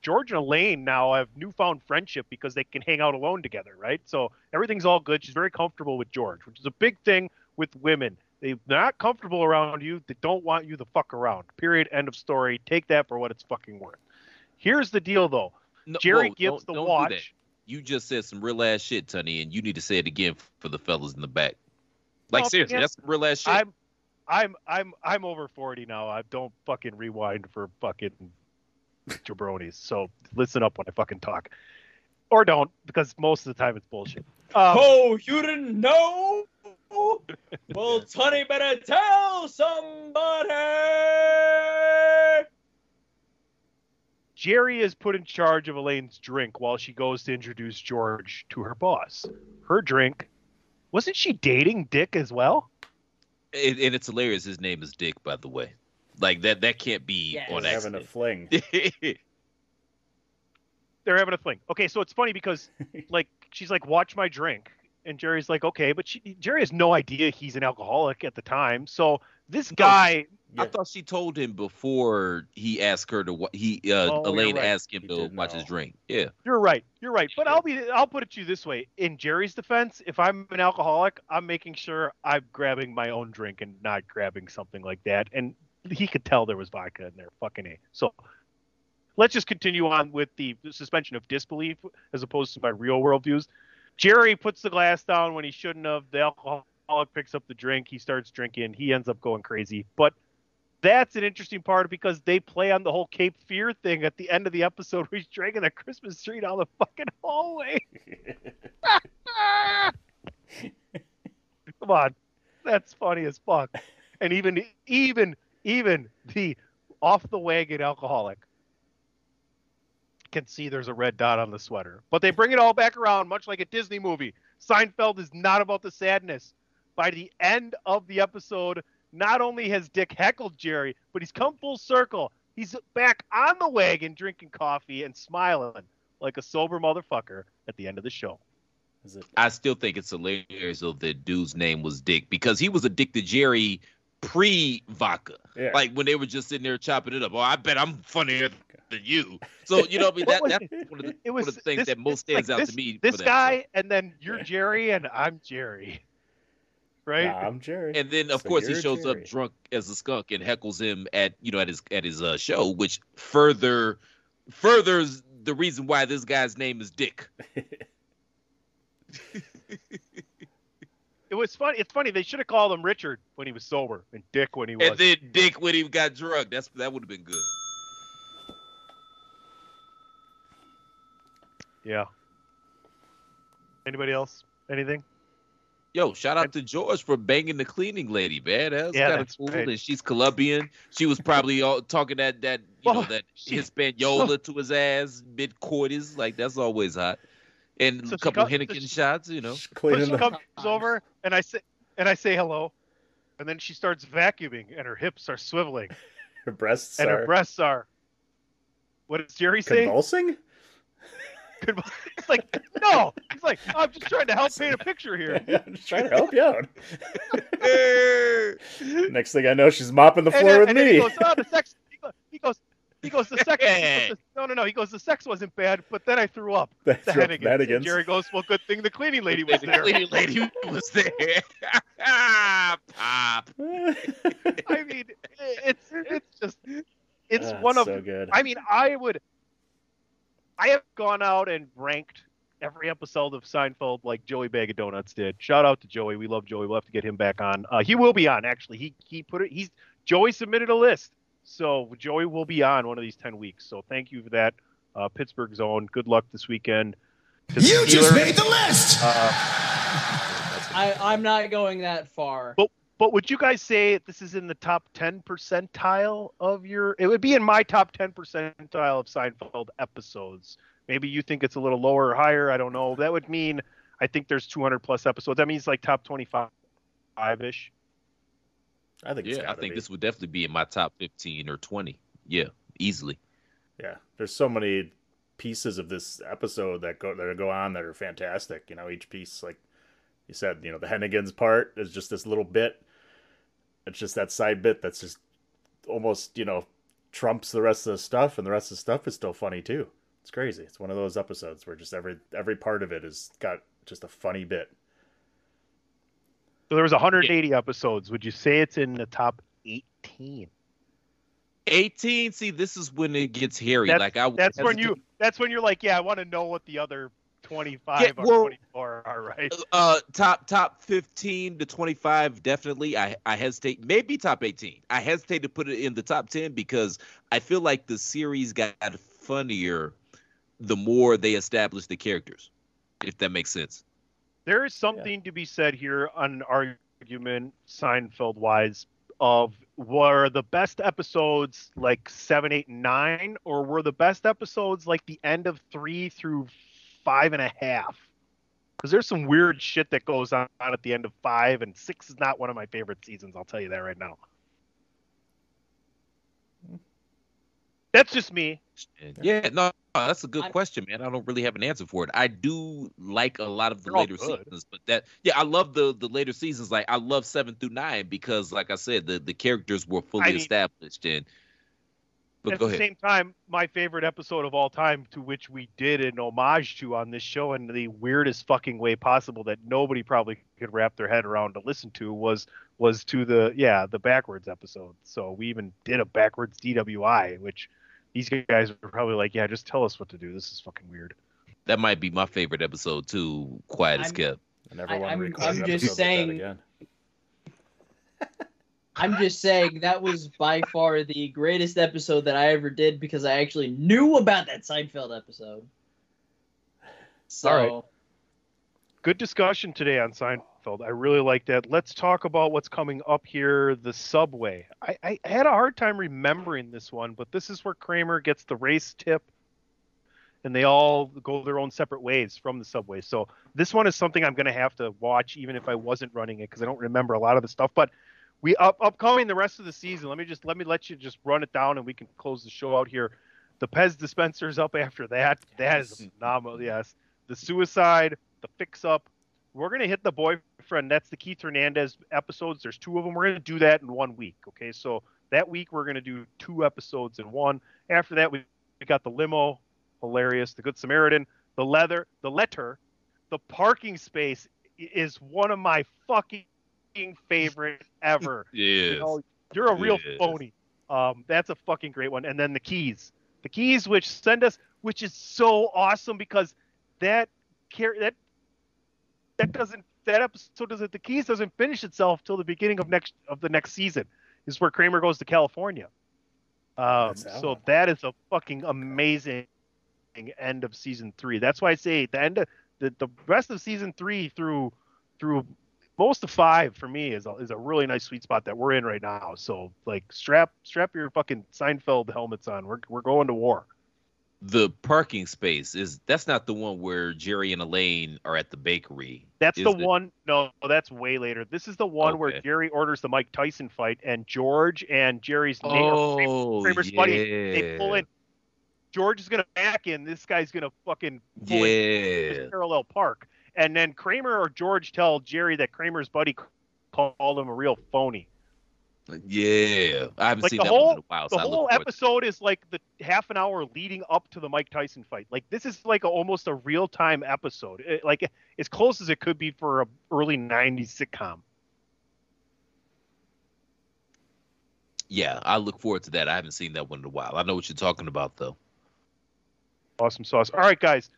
George and Elaine now have newfound friendship because they can hang out alone together, right? So everything's all good. She's very comfortable with George, which is a big thing with women. They're not comfortable around you. They don't want you to fuck around. Period. End of story. Take that for what it's fucking worth. Here's the deal, though. No, Jerry whoa, gives don't- the don't watch. You just said some real ass shit, Tony, and you need to say it again for the fellas in the back. Like No, seriously, man, that's some real ass shit. I'm I'm I'm I'm over forty now. I don't fucking rewind for fucking jabronis. So listen up when I fucking talk, or don't because most of the time it's bullshit. Um, oh, you didn't know? Well, Tony better tell somebody. Jerry is put in charge of Elaine's drink while she goes to introduce George to her boss. Her drink. Wasn't she dating Dick as well? And, and it's hilarious. His name is Dick, by the way. Like that. That can't be Yes. on They're having a fling. They're having a fling. Okay, so it's funny because like she's like, "Watch my drink," and Jerry's like, "Okay," but she, Jerry has no idea he's an alcoholic at the time. So this guy, I thought she told him before he asked her to. wa- He uh, Oh, Elaine right. asked him to watch his drink. Yeah. You're right. You're right. But I'll be I'll put it to you this way. In Jerry's defense, if I'm an alcoholic, I'm making sure I'm grabbing my own drink and not grabbing something like that. And he could tell there was vodka in there. Fucking A. So let's just continue on with the suspension of disbelief as opposed to my real world views. Jerry puts the glass down when he shouldn't have. The alcoholic picks up the drink. He starts drinking. He ends up going crazy. But that's an interesting part because they play on the whole Cape Fear thing at the end of the episode where he's dragging a Christmas tree down the fucking hallway. Come on. That's funny as fuck. And even even even the off the wagon alcoholic can see there's a red dot on the sweater. But they bring it all back around, much like a Disney movie. Seinfeld is not about the sadness. By the end of the episode, not only has Dick heckled Jerry, but he's come full circle. He's back on the wagon drinking coffee and smiling like a sober motherfucker at the end of the show. Is it? I still think it's hilarious though that dude's name was Dick because he was addicted to Jerry pre vodka. Yeah. Like when they were just sitting there chopping it up. Oh, I bet I'm funnier than you. So you know, I mean, that, What was that's one of the, It one of the things this- that most it's like stands out this, to me. This for that guy, and then you're Jerry, and I'm Jerry. Right? Nah, I'm Jerry. And then of So course he shows Jerry. up drunk as a skunk and heckles him at you know at his at his uh, show, which further furthers the reason why this guy's name is Dick. It was funny. It's funny. They should have called him Richard when he was sober, and Dick when he was. And then Dick when he got drunk. That's that would have been good. Yeah. Anybody else? Anything? Yo, shout out to George for banging the cleaning lady, man. That's Yeah, kind of that's cool. right. And she's Colombian. She was probably all talking that that you know that she- Hispaniola to his ass mid coitus. Like that's always hot. And So a she couple got- so Hennigan she- shots, you know. But Cleaning she the- comes over, and I say, and I say hello, and then she starts vacuuming, and her hips are swiveling, Her breasts and are her breasts are. What does Jerry say? convulsing. Convul- He's like, no. He's like, I'm just trying to help paint a picture here. I'm just trying to help you out. Next thing I know, she's mopping the floor then, with and me. he goes, oh, the sex. He goes, he goes, he goes the sex. he goes, no, no, no. He goes, the sex wasn't bad, but then I threw up. I The threw up Hennigans. Jerry goes, well, good thing the cleaning lady was the there. cleaning lady was there. Pop. I mean, it's it's just it's Ah, one of. so good. I mean, I would. I have gone out and ranked every episode of Seinfeld like Joey Bag of Donuts did. Shout out to Joey. We love Joey. We'll have to get him back on. Uh, he will be on actually. He he put it. He's Joey submitted a list, so Joey will be on one of these ten weeks. So thank you for that, uh, Pittsburgh Zone. Good luck this weekend. to You just made the list. Uh, I, I'm not going that far. But but would you guys say this is in the top ten percentile of your? It would be in my top ten percentile of Seinfeld episodes. Maybe you think it's a little lower or higher. I don't know. That would mean I think there's 200 plus episodes. That means like top 25 ish. I think Yeah, I think be. this would definitely be in my top fifteen or twenty. Yeah, easily. Yeah, there's so many pieces of this episode that go that go on that are fantastic. You know, each piece, like you said, you know, the Hennigan's part is just this little bit. It's just that side bit that's just almost, you know, trumps the rest of the stuff, and the rest of the stuff is still funny too. It's crazy. It's one of those episodes where just every every part of it has got just a funny bit. So there was 180 episodes. Would you say it's in the top 18? 18. See, this is when it gets hairy. That's, like I that's when you. hesitate- That's when you're like, yeah, I want to know what the other 25 Yeah, or 24 are right. Uh, top top fifteen to twenty five, definitely. I I hesitate. Maybe top eighteen. I hesitate to put it in the top ten because I feel like the series got funnier the more they established the characters. If that makes sense. There is something to be said here on an argument, Seinfeld wise, of were the best episodes like seven, eight, and nine, or were the best episodes like the end of three through five and a half? Because there's some weird shit that goes on at the end of five, and six is not one of my favorite seasons. I'll tell you that right now. That's just me. Yeah, no, no, that's a good question, man. I don't really have an answer for it. I do like a lot of the later seasons, but that yeah, I love the the later seasons. Like I love seven through nine because, like I said, the the characters were fully I mean- established and. But At go the ahead. same time, my favorite episode of all time, to which we did an homage to on this show in the weirdest fucking way possible that nobody probably could wrap their head around to listen to, was was to the yeah the backwards episode. So we even did a backwards DWI, which these guys were probably like, yeah, just tell us what to do. This is fucking weird. That might be my favorite episode too. Quiet as I'm- kept. I never I- want to I'm- record I'm just episode that saying- again. I'm just saying that was by far the greatest episode that I ever did because I actually knew about that Seinfeld episode. So, All right. Good discussion today on Seinfeld. I really like that. Let's talk about what's coming up here. The subway. I, I had a hard time remembering this one, but this is where Kramer gets the race tip, and they all go their own separate ways from the subway. So this one is something I'm going to have to watch, even if I wasn't running it, because I don't remember a lot of the stuff. But we up upcoming the rest of the season. Let me just let me let you just run it down, and we can close the show out here. The Pez dispenser's up after that. That is phenomenal. Yes, the suicide, the fix up. We're gonna hit the boyfriend. That's the Keith Hernandez episodes. There's two of them. We're gonna do that in one week. Okay, so that week we're gonna do two episodes in one. After that, we, we got the limo, hilarious. The Good Samaritan, the leather, the letter, the parking space is one of my fucking favorite ever. Yes. You know, you're a real Yes. phony. Um, that's a fucking great one. And then the keys, the keys which send us, which is so awesome because that car- that that doesn't that episode doesn't the keys doesn't finish itself till the beginning of next of the next season is where Kramer goes to California. Um, that so one. that is a fucking amazing end of season three. That's why I say the end of the, the rest of season three through through most of five for me is a, is a really nice sweet spot that we're in right now. So like strap strap your fucking Seinfeld helmets on. We're we're going to war. The parking space is that's not the one where Jerry and Elaine are at the bakery. That's the it? one. No, that's way later. This is the one where Jerry orders the Mike Tyson fight, and George and Jerry's Oh, Kramer's buddy, they pull in. George is gonna back in. This guy's gonna fucking Yeah. parallel park, and then Kramer or George tell Jerry that Kramer's buddy called him a real phony. Yeah. I haven't Like seen the that one whole in a while. the so I whole episode is like the half an hour leading up to the Mike Tyson fight. Like this is like a, almost a real time episode. It- like as close as it could be for a early '90s sitcom. Yeah, I look forward to that. I haven't seen that one in a while. I know what you're talking about though. Awesome sauce. All right, guys.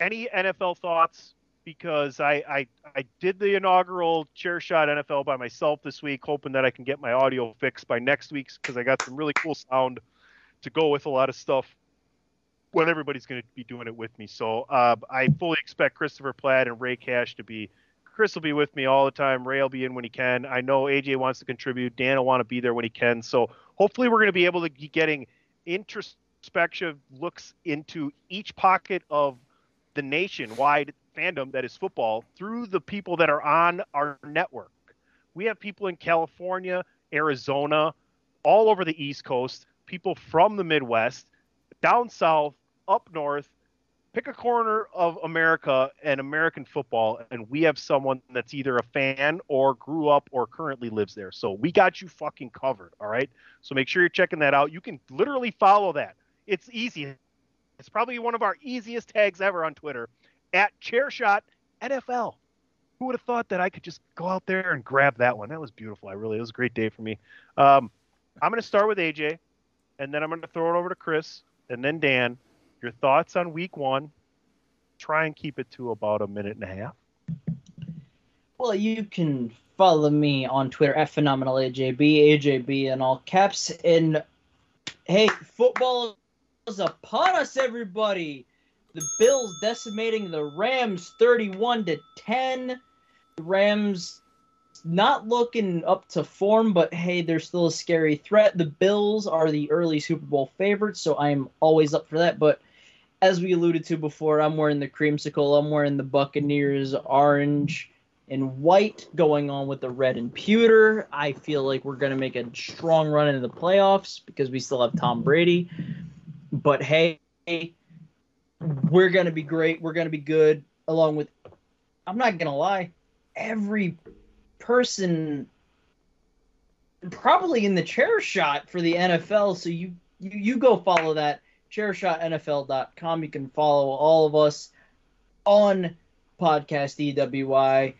Any NFL thoughts? Because I, I I did the inaugural chair shot NFL by myself this week, hoping that I can get my audio fixed by next week's because I got some really cool sound to go with a lot of stuff when everybody's going to be doing it with me. So uh, I fully expect Christopher Platt and Ray Cash to be. Chris will be with me all the time. Ray will be in when he can. I know AJ wants to contribute. Dan will want to be there when he can. So hopefully we're going to be able to be getting introspective looks into each pocket of the nationwide fandom that is football through the people that are on our network. We have people in California, Arizona, all over the East Coast, people from the Midwest, down south, up north. Pick a corner of America and American football, and we have someone that's either a fan or grew up or currently lives there. So we got you fucking covered. All right. So make sure you're checking that out. You can literally follow that. It's easy. It's probably one of our easiest tags ever on Twitter at Chairshot NFL. Who would have thought that I could just go out there and grab that one? That was beautiful. I really, it was a great day for me. Um, I'm going to start with AJ, and then I'm going to throw it over to Chris, and then Dan. Your thoughts on Week One? try and keep it to about a minute and a half. Well, you can follow me on Twitter at phenomenal AJB, AJB in all caps. And hey, football is upon us, everybody. The Bills decimating the Rams 31 to 10. The Rams not looking up to form, but hey, they're still a scary threat. The Bills are the early Super Bowl favorites, so I'm always up for that. But as we alluded to before, I'm wearing the creamsicle. I'm wearing the Buccaneers orange and white going on with the red and pewter. I feel like we're going to make a strong run into the playoffs because we still have Tom Brady. But hey, we're going to be great. We're going to be good along with I'm not going to lie, every person probably in the chair shot for the NFL. So you you, you go follow that chairshotnfl.com. You can follow all of us on podcast DWI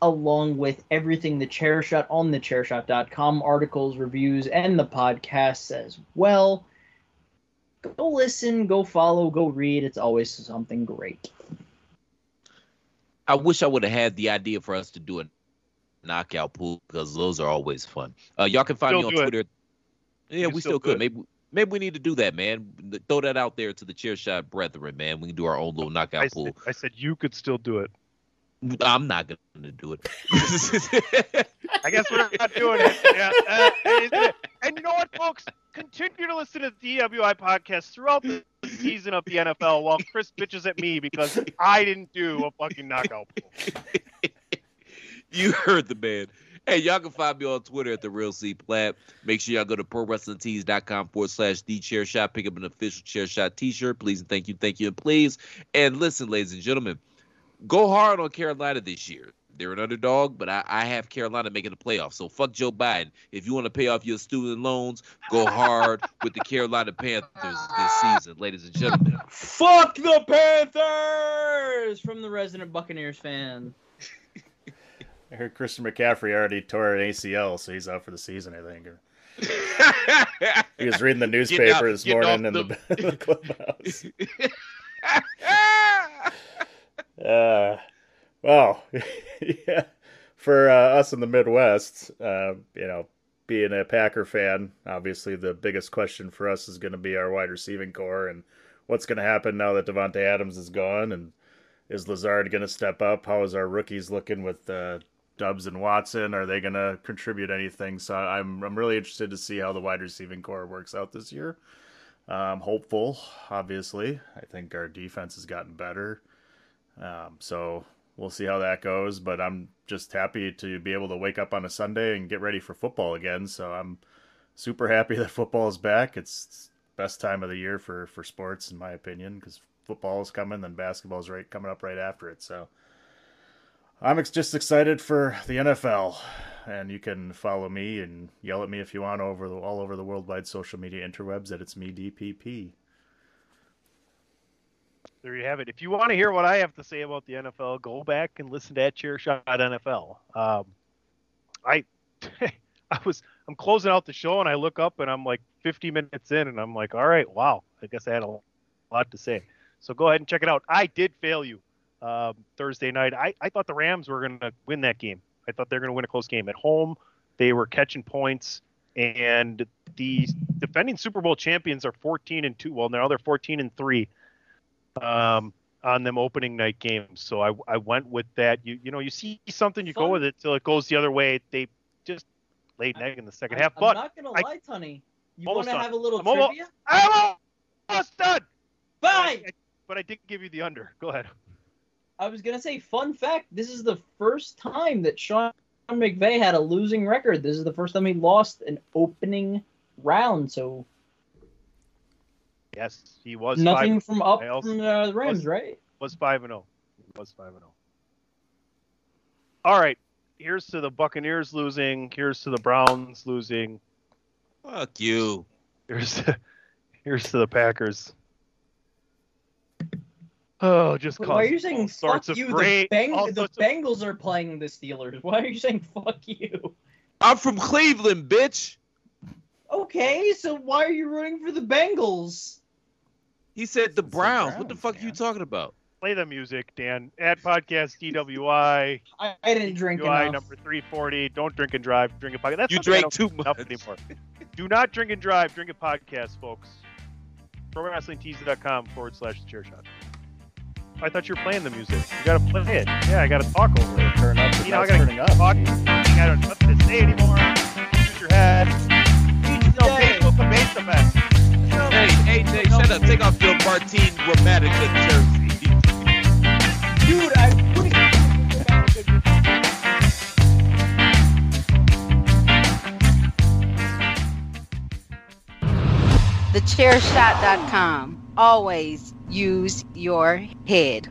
along with everything the chair shot on the chairshot.com articles reviews and the podcasts as well go listen go follow go read it's always something great I wish I would have had the idea for us to do a knockout pool because those are always fun. Uh, y'all can find Still me on do it. Twitter. Yeah, You we still still could. could. Maybe maybe we need to do that, man. Throw that out there to the chair shot brethren, man. We can do our own little knockout I pool. said, I said you could still do it. I'm not gonna do it. I guess we're not doing it. Yeah. uh, and, and you know what, folks? Continue to listen to the DWI podcast throughout the season of the NFL while Chris bitches at me because I didn't do a fucking knockout you heard the man. Hey, y'all can find me on Twitter at the Real C Platt. Make sure y'all go to prowrestlingtees.com forward slash the chair shot. Pick up an official chair shot t-shirt. Please and thank you, thank you, and please. And listen, ladies and gentlemen, go hard on Carolina this year. They're an underdog, but I, I have Carolina making the playoffs. So fuck Joe Biden. If you want to pay off your student loans, go hard with the Carolina Panthers this season, ladies and gentlemen. fuck the panthers from the resident buccaneers fan I heard Christian McCaffrey already tore an ACL, so he's out for the season. I think. he was reading the newspaper out- this morning in the, in the clubhouse. Uh, well, yeah, for uh, us in the Midwest, uh, you know, being a Packer fan, obviously the biggest question for us is going to be our wide receiving core and what's going to happen now that Davante Adams is gone, and is Lazard going to step up? How is our rookies looking with uh, Doubs and Watson? Are they going to contribute anything? So I'm I'm really interested to see how the wide receiving core works out this year. I'm hopeful, obviously. I think our defense has gotten better. Um, so we'll see how that goes. But I'm just happy to be able to wake up on a Sunday and get ready for football again. So I'm super happy that football is back. It's best time of the year for for sports, in my opinion, because football is coming, then basketball is right coming up right after it. So I'm ex- just excited for the NFL. And you can follow me and yell at me if you want over the, all over the worldwide social media interwebs that it's me DPP. There you have it. If you want to hear what I have to say about the NFL, go back and listen to that Chair Shot NFL. Um, I, I was I'm closing out the show and I look up and I'm like 50 minutes in and I'm like, all right, wow, I guess I had a lot to say. So go ahead and check it out. I did fail you um, Thursday night. I, I thought the Rams were going to win that game. I thought they were going to win a close game at home. They were catching points, and the defending Super Bowl champions are 14 and two. Well, now they're 14 and three um, on them opening night games. So I, I went with that. You you know you see something, you go with it till it goes the other way. They just laid an egg in the 2nd I'm, half. I'm But not gonna I- lie Tunney. you want to have a little I'm almost- trivia I'm almost done. Bye. But I did give you the under. Go ahead. I was gonna say, fun fact: this is the first time that Sean McVay had a losing record. This is the first time he lost an opening round. So Yes, he was nothing five- from up I also- from uh, the Rams, was- right? Was five and zero. Was five and zero. All right. Here's to the Buccaneers losing. Here's to the Browns losing. Fuck you. Here's to, here's to the Packers. Oh, just Why are you saying fuck you? the, Beng- the sorts of- Bengals are playing the Steelers. Why are you saying fuck you? I'm from Cleveland, bitch. Okay, so why are you rooting for the Bengals? He said the Browns. what the fuck are you talking about? play the music, Dan. Add podcast DWI. I, I didn't drink DWI enough. number 340. Don't drink and drive. Drink a podcast. That's You something drank too much. anymore. Do not drink and drive. Drink a podcast, folks. ProWrestlingTees.com forward slash the chair shot. I thought you were playing the music. You gotta play it. Yeah, I gotta talk over it. Turn up. You know, I gotta talk. I don't know what to say anymore. Use your head. No, Facebook the bass effect. Hey, AJ, shut up. Take off your Romantica jersey. Dude, I TheChairShot.com. Always use your head.